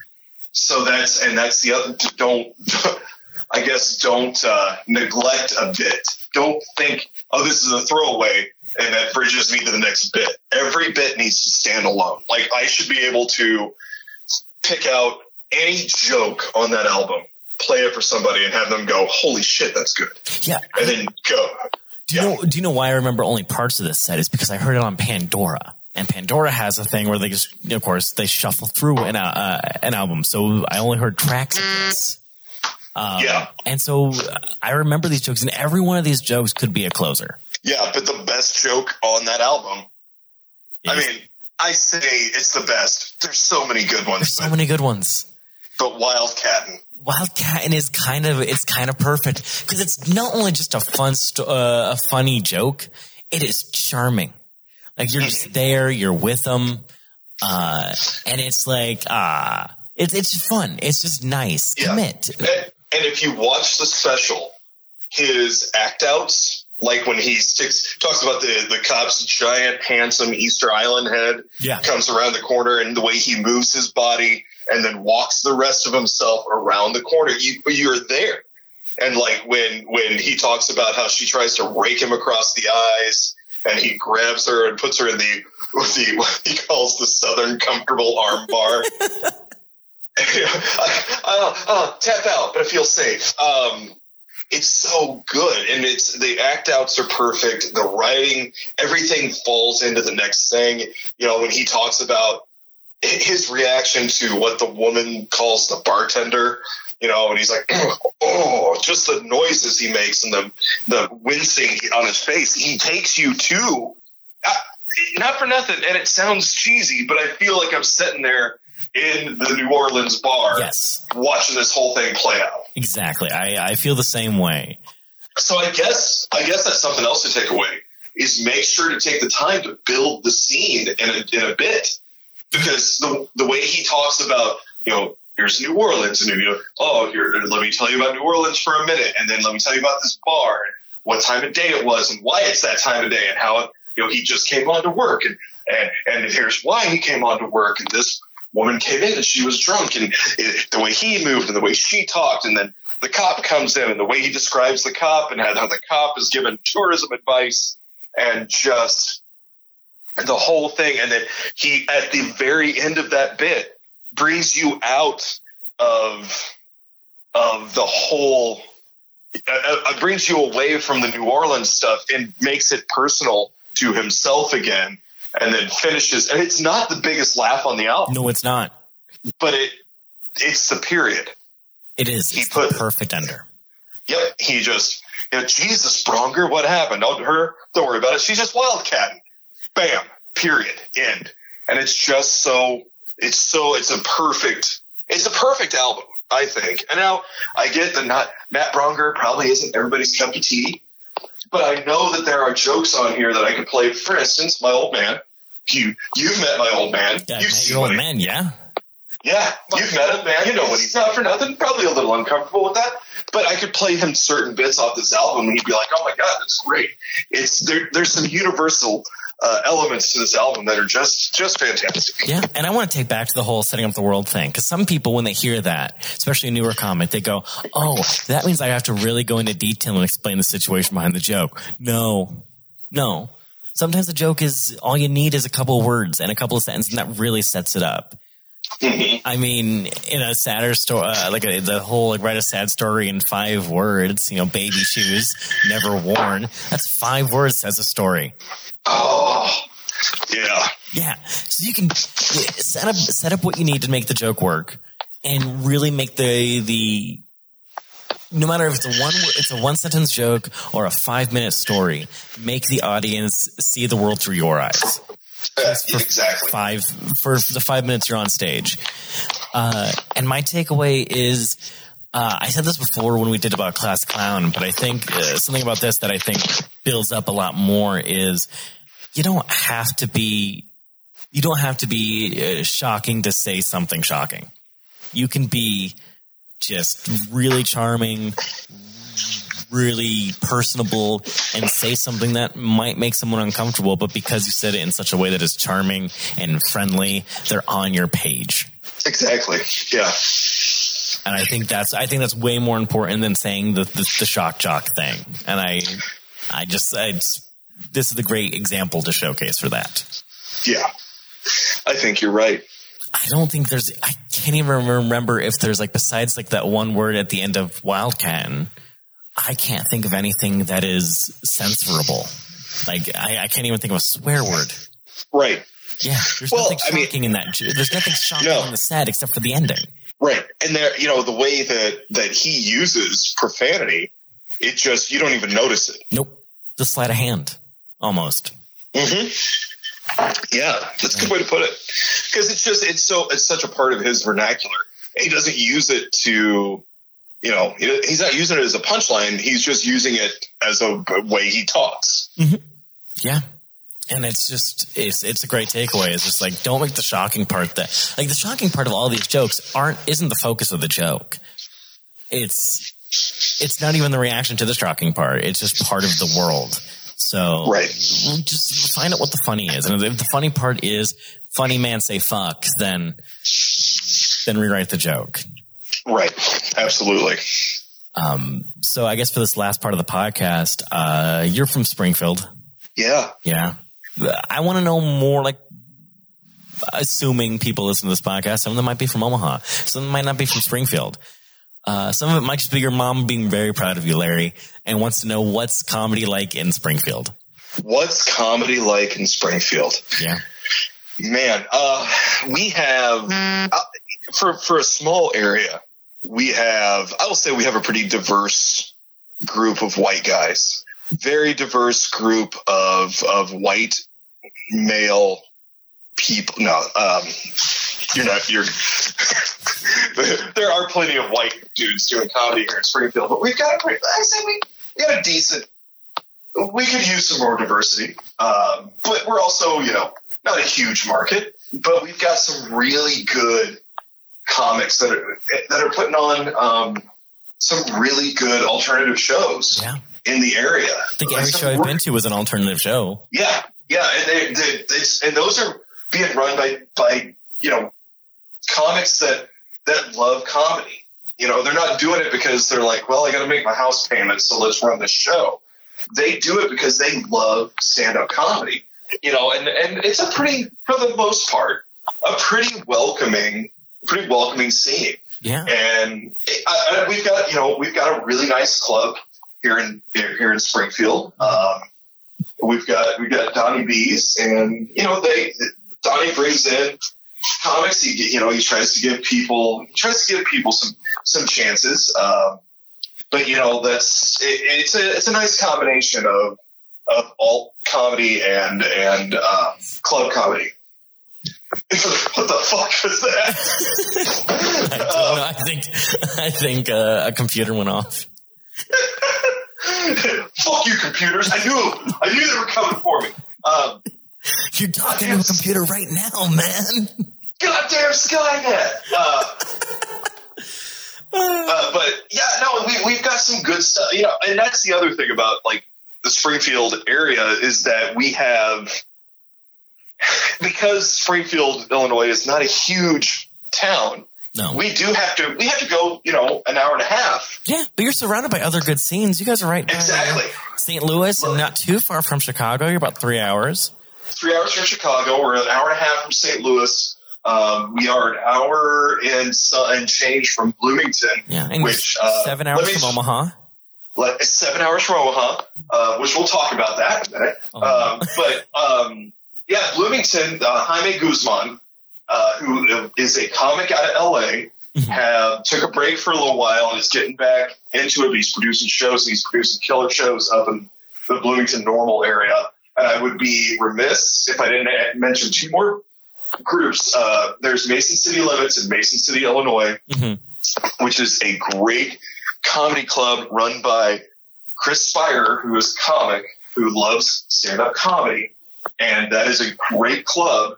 [SPEAKER 2] So that's and that's the other. Don't I guess don't uh, neglect a bit. Don't think, oh, this is a throwaway, and that bridges me to the next bit. Every bit needs to stand alone. Like I should be able to pick out any joke on that album, play it for somebody, and have them go, "Holy shit, that's good,"
[SPEAKER 1] Yeah.
[SPEAKER 2] and then go.
[SPEAKER 1] Do you
[SPEAKER 2] Yeah.
[SPEAKER 1] know? Do you know why I remember only parts of this set? Is because I heard it on Pandora, and Pandora has a thing where they just, of course, they shuffle through an uh, an album. So I only heard tracks of this. Um,
[SPEAKER 2] Yeah.
[SPEAKER 1] And so uh, I remember these jokes, and every one of these jokes could be a closer.
[SPEAKER 2] Yeah, but the best joke on that album. I mean, I say it's the best. There's so many good ones,
[SPEAKER 1] there's so
[SPEAKER 2] but,
[SPEAKER 1] many good ones.
[SPEAKER 2] but Wildcatting.
[SPEAKER 1] Wildcat is kind of it's kind of perfect because it's not only just a fun uh, a funny joke, it is charming. Like you're just there, you're with them, uh, and it's like ah, it's it's fun. It's just nice.
[SPEAKER 2] Yeah.
[SPEAKER 1] Commit.
[SPEAKER 2] And, and if you watch the special, his act outs, like when he sticks, talks about the, the cop's giant, handsome Easter Island head
[SPEAKER 1] Yeah.
[SPEAKER 2] comes around the corner and the way he moves his body and then walks the rest of himself around the corner, you, you're there. And like when, when he talks about how she tries to rake him across the eyes and he grabs her and puts her in the the what he calls the southern comfortable arm bar. uh, uh, tap out, but I feel safe. Um, it's so good, and it's the act outs are perfect. The writing, everything falls into the next thing. You know, when he talks about his reaction to what the woman calls the bartender, you know, and he's like, oh, just the noises he makes and the the wincing on his face. He takes you to, uh, not for nothing, and it sounds cheesy, but I feel like I'm sitting there in the New Orleans bar,
[SPEAKER 1] yes,
[SPEAKER 2] watching this whole thing play out.
[SPEAKER 1] Exactly, I I feel the same way.
[SPEAKER 2] So I guess I guess that's something else to take away is make sure to take the time to build the scene in a, in a bit because the the way he talks about you know here's New Orleans. And you know oh here let me tell you about New Orleans for a minute and then let me tell you about this bar and what time of day it was and why it's that time of day and how you know he just came on to work and and and here's why he came on to work and this woman came in and she was drunk and it, the way he moved and the way she talked and then the cop comes in and the way he describes the cop and how the cop is given tourism advice and just the whole thing and then he at the very end of that bit brings you out of of the whole uh, uh, brings you away from the New Orleans stuff and makes it personal to himself again and then finishes. And it's not the biggest laugh on the album.
[SPEAKER 1] No, it's not.
[SPEAKER 2] but it it's the period.
[SPEAKER 1] It is.
[SPEAKER 2] He
[SPEAKER 1] It's
[SPEAKER 2] put-
[SPEAKER 1] perfect under.
[SPEAKER 2] yep. He just you know, Jesus Braunger what happened? Oh her. Don't worry about it. She's just wildcatting. Bam. Period. End. And it's just so it's so it's a perfect it's a perfect album I think and now I get that not Matt Braunger probably isn't everybody's cup of tea but I know that there are jokes on here that I could play for instance my old man you you've met my old man
[SPEAKER 1] Yeah,
[SPEAKER 2] you've seen
[SPEAKER 1] old man, yeah.
[SPEAKER 2] yeah, you've met him, man. You know what he's not for nothing. Probably a little uncomfortable with that, but I could play him certain bits off this album, and he'd be like, "Oh my god, that's great!" It's there. There's some universal uh, elements to this album that are just just fantastic.
[SPEAKER 1] Yeah, and I want to take back to the whole setting up the world thing because some people, when they hear that, especially a newer comic, they go, "Oh, that means I have to really go into detail and explain the situation behind the joke." No, no. Sometimes the joke is all you need is a couple words and a couple of sentences, and that really sets it up.
[SPEAKER 2] Mhm.
[SPEAKER 1] I mean, in a sadder story, uh, like a, the whole like write a sad story in five words. You know, baby shoes, never worn. That's five words as a story.
[SPEAKER 2] Oh, yeah,
[SPEAKER 1] Yeah. So you can set up set up what you need to make the joke work and really make the the no matter if it's a one it's a one sentence joke or a five minute story, make the audience see the world through your eyes.
[SPEAKER 2] Uh,
[SPEAKER 1] for
[SPEAKER 2] exactly.
[SPEAKER 1] Five for the five minutes you're on stage. Uh, and my takeaway is uh, I said this before when we did about class clown, but I think uh, something about this that I think builds up a lot more is you don't have to be you don't have to be uh, shocking to say something shocking. You can be just really charming, really personable, and say something that might make someone uncomfortable, but because you said it in such a way that is charming and friendly, they're on your page.
[SPEAKER 2] Exactly. Yeah.
[SPEAKER 1] And I think that's I think that's way more important than saying the the, the shock jock thing. And I I just I just, this is a great example to showcase for that.
[SPEAKER 2] Yeah. I think you're right.
[SPEAKER 1] I don't think there's I can't even remember if there's like besides like that one word at the end of Wildcat. I can't think of anything that is censorable. Like I, I can't even think of a swear word.
[SPEAKER 2] Right.
[SPEAKER 1] Yeah, there's
[SPEAKER 2] Well,
[SPEAKER 1] nothing
[SPEAKER 2] I mean-
[SPEAKER 1] shocking in that. There's nothing shocking
[SPEAKER 2] No.
[SPEAKER 1] in the set except for the ending.
[SPEAKER 2] Right. And there, you know, the way that that he uses profanity, it just you don't even notice it.
[SPEAKER 1] Nope, just sleight of hand, almost.
[SPEAKER 2] Mm-hmm. Yeah, that's a good way to put it. Because it's just it's so it's such a part of his vernacular. He doesn't use it to, you know, he's not using it as a punchline. He's just using it as a way he talks. Mm-hmm.
[SPEAKER 1] Yeah. And it's just it's it's a great takeaway. It's just like don't make the shocking part that like the shocking part of all these jokes aren't isn't the focus of the joke. It's it's not even the reaction to the shocking part. It's just part of the world. So
[SPEAKER 2] Right.
[SPEAKER 1] just find out what the funny is. And if the funny part is funny man say fuck, then then rewrite the joke.
[SPEAKER 2] Right. Absolutely.
[SPEAKER 1] Um, so I guess for this last part of the podcast, uh, you're from Springfield.
[SPEAKER 2] Yeah.
[SPEAKER 1] Yeah. I want to know more like assuming people listen to this podcast, some of them might be from Omaha. Some of them might not be from Springfield. Uh, some of it might just be your mom being very proud of you, Larry, and wants to know what's comedy like in Springfield.
[SPEAKER 2] What's comedy like in Springfield?
[SPEAKER 1] Yeah.
[SPEAKER 2] Man, uh, we have uh, for for a small area, we have I will say we have a pretty diverse group of white guys. Very diverse group of of white male people. No, um, you're not. You're. there are plenty of white dudes doing comedy here in Springfield, but we've got a pretty. I say we, we got a decent. We could use some more diversity, um, but we're also, you know, not a huge market, but we've got some really good comics that are that are putting on um, some really good alternative shows
[SPEAKER 1] Yeah.
[SPEAKER 2] in the area.
[SPEAKER 1] I think every show I've
[SPEAKER 2] work-
[SPEAKER 1] been to was an alternative show.
[SPEAKER 2] yeah, yeah, and they, they, it's, and those are being run by by you know comics that that love comedy. You know, they're not doing it because they're like, well, I got to make my house payment, so let's run this show. They do it because they love stand up comedy. You know, and and it's a pretty, for the most part, a pretty welcoming, pretty welcoming scene
[SPEAKER 1] Yeah.
[SPEAKER 2] and I, I, we've got you know we've got a really nice club here in here, in Springfield. Um, we've got we've got Donnie B's, and you know they Donnie brings in comics. He you know he tries to give people he tries to give people some some chances. Um, but you know that's it, it's a it's a nice combination of of alt comedy and and uh, club comedy. what the fuck was that?
[SPEAKER 1] I, don't know. I think I think uh, a computer went off.
[SPEAKER 2] Fuck you, computers! I knew, I knew they were coming for me. Um,
[SPEAKER 1] You're talking to a computer right now, man.
[SPEAKER 2] goddamn Skynet! Uh, uh, but yeah, no, we we've got some good stuff. You know, and that's the other thing about like the Springfield area is that we have because Springfield, Illinois, is not a huge town.
[SPEAKER 1] No.
[SPEAKER 2] We do have to we have to go, you know, an hour and a half.
[SPEAKER 1] yeah, but you're surrounded by other good scenes. You guys are right. uh,
[SPEAKER 2] Exactly.
[SPEAKER 1] St. Louis and not too far from Chicago. You're about three hours.
[SPEAKER 2] three hours from Chicago. We're an hour and a half from St. Louis. Um, we are an hour and, so, and change from Bloomington,
[SPEAKER 1] Yeah, and
[SPEAKER 2] which uh,
[SPEAKER 1] seven hours from Omaha.
[SPEAKER 2] Like seven hours from Omaha, uh, which we'll talk about that in a minute.
[SPEAKER 1] Oh.
[SPEAKER 2] Um, but um, yeah, Bloomington. Uh, Jaime Guzman, uh, who is a comic out of LA,
[SPEAKER 1] Mhm.
[SPEAKER 2] have took a break for a little while and is getting back into it. He's producing shows. and He's producing killer shows up in the Bloomington normal area. And I would be remiss if I didn't mention two more groups. Uh, there's Mason City Limits in Mason City, Illinois,
[SPEAKER 1] Mhm.
[SPEAKER 2] which is a great comedy club run by Chris Spire, who is a comic who loves stand up comedy. And that is a great club,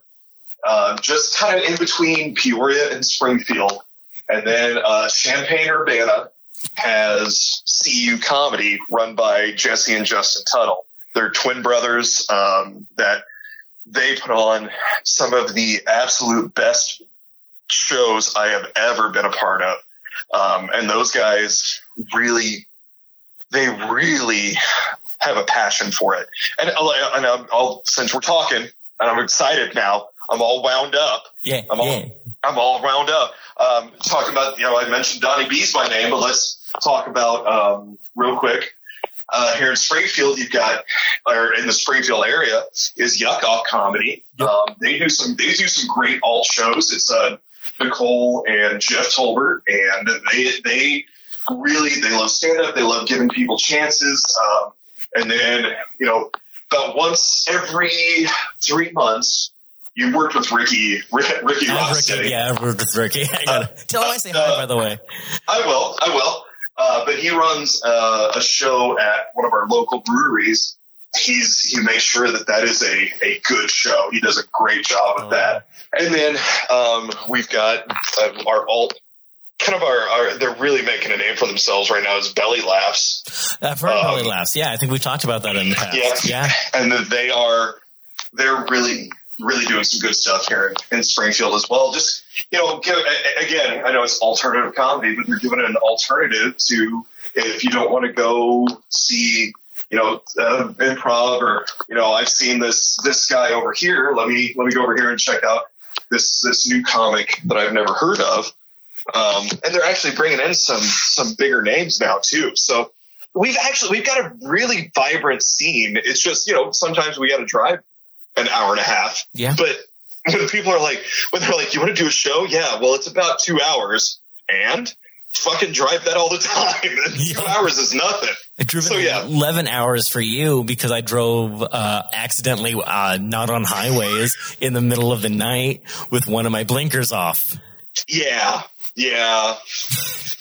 [SPEAKER 2] uh, just kind of in between Peoria and Springfield. And then uh, Champaign Urbana has CU Comedy run by Jesse and Justin Tuttle. They're twin brothers um, that they put on some of the absolute best shows I have ever been a part of. Um, and those guys really, they really have a passion for it. And, and I'll, I'll, since we're talking, and I'm excited now, I'm all wound up.
[SPEAKER 1] Yeah,
[SPEAKER 2] I'm all,
[SPEAKER 1] yeah.
[SPEAKER 2] I'm all wound up. Um, talking about, you know, I mentioned Donnie B's by name, but let's talk about um, real quick. Uh, here in Springfield, you've got, or in the Springfield area, is Yuck Off Comedy. Um, they do some, they do some great alt shows. It's uh, Nicole and Jeff Tolbert, and they they really they love stand up. They love giving people chances. Um, and then you know, about once every three months, you worked with Ricky Ricky
[SPEAKER 1] I
[SPEAKER 2] Rocksteady.
[SPEAKER 1] Ricky, yeah, I've worked with Ricky. I gotta, tell him I say hi,
[SPEAKER 2] uh,
[SPEAKER 1] by the way.
[SPEAKER 2] I will. I will. Uh, but he runs uh, a show at one of our local breweries. He's he makes sure that that is a, a good show. He does a great job with that. And then um, we've got uh, our alt, kind of our, our. They're really making a name for themselves right now. Is Belly Laughs,
[SPEAKER 1] I've heard
[SPEAKER 2] um,
[SPEAKER 1] Belly Laughs. Yeah, I think we've talked about that in the past.
[SPEAKER 2] Yeah.
[SPEAKER 1] Yeah.
[SPEAKER 2] and then they are they're really really doing some good stuff here in Springfield as well. Just you know, give, again, I know it's alternative comedy, but they're giving an alternative to if you don't want to go see you know, uh, improv or, you know, I've seen this, this guy over here. Let me, let me go over here and check out this, this new comic that I've never heard of. Um, and they're actually bringing in some, some bigger names now too. So we've actually, we've got a really vibrant scene. It's just, you know, sometimes we got to drive an hour and a half.
[SPEAKER 1] Yeah.
[SPEAKER 2] But when people are like, when they're like, you want to do a show? Yeah. Well, it's about two hours and fucking drive that all the time.
[SPEAKER 1] Yeah.
[SPEAKER 2] Two hours is nothing.
[SPEAKER 1] I driven
[SPEAKER 2] So, yeah.
[SPEAKER 1] 11 hours for you because I drove uh, accidentally uh, not on highways in the middle of the night with one of my blinkers off.
[SPEAKER 2] Yeah. Yeah.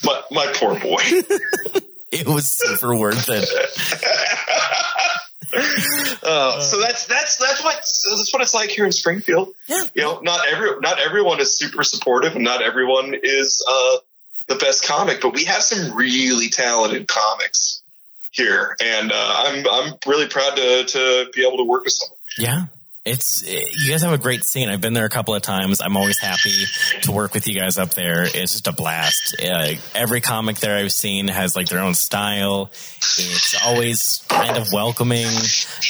[SPEAKER 2] My, my poor boy.
[SPEAKER 1] It was super worth it.
[SPEAKER 2] Uh, so that's that's that's what that's what it's like here in Springfield.
[SPEAKER 1] Yeah.
[SPEAKER 2] You know, not every not everyone is super supportive, and not everyone is uh, the best comic, but we have some really talented comics here, and uh, I'm I'm really proud to to be able to work with someone.
[SPEAKER 1] Yeah. It's you guys have a great scene. I've been there a couple of times. I'm always happy to work with you guys up there. It's just a blast. Uh, every comic there I've seen has like their own style. It's always kind of welcoming,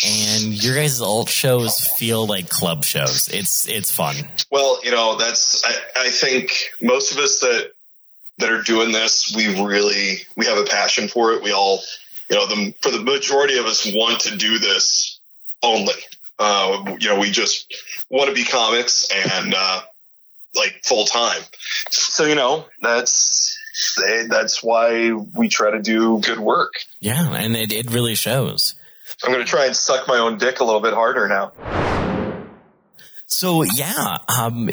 [SPEAKER 1] and your guys' alt shows feel like club shows. It's it's fun.
[SPEAKER 2] Well, you know, that's I, I think most of us that that are doing this, we really we have a passion for it. We all, you know, the for the majority of us want to do this only. Uh, you know, we just want to be comics and uh, like full time. So you know, that's that's why we try to do good work.
[SPEAKER 1] Yeah, and it, it really shows.
[SPEAKER 2] I'm going to try and suck my own dick a little bit harder now.
[SPEAKER 1] So yeah, um,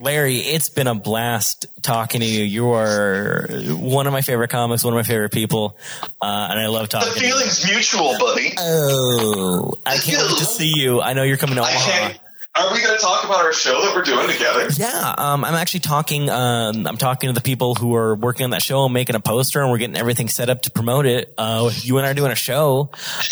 [SPEAKER 1] Larry, it's been a blast talking to you. You are one of my favorite comics, one of my favorite people, uh, and I love
[SPEAKER 2] The
[SPEAKER 1] talking. to you.
[SPEAKER 2] The feeling's mutual, buddy.
[SPEAKER 1] Oh, I can't wait to see you. I know you're coming to Omaha.
[SPEAKER 2] Are we going to talk about our show that we're doing together?
[SPEAKER 1] Yeah, um, I'm actually talking. Um, I'm talking to the people who are working on that show, and making a poster, and we're getting everything set up to promote it. Uh, you and I are doing a show.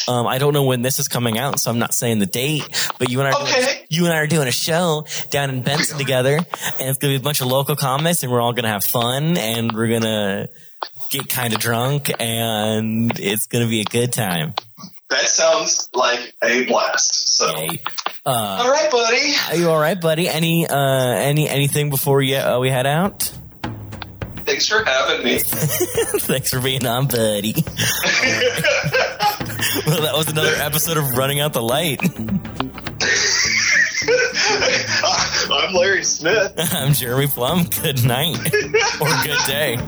[SPEAKER 1] Um, I don't know when this is coming out, so I'm not saying the date. But you and I, are doing,
[SPEAKER 2] Okay.
[SPEAKER 1] you and I are doing a show down in Benson together, and it's gonna be a bunch of local comics, and we're all gonna have fun, and we're gonna get kind of drunk, and it's gonna be a good time.
[SPEAKER 2] That sounds like a blast. So,
[SPEAKER 1] Yay.
[SPEAKER 2] all right, buddy.
[SPEAKER 1] Are you all right, buddy? Any uh, any anything before you, uh, we head out?
[SPEAKER 2] Thanks for having me.
[SPEAKER 1] Thanks for being on, buddy. well, that was another episode of Running Out the Light.
[SPEAKER 2] I'm Larry Smith.
[SPEAKER 1] I'm Jeremy Plumb. Good night or good day.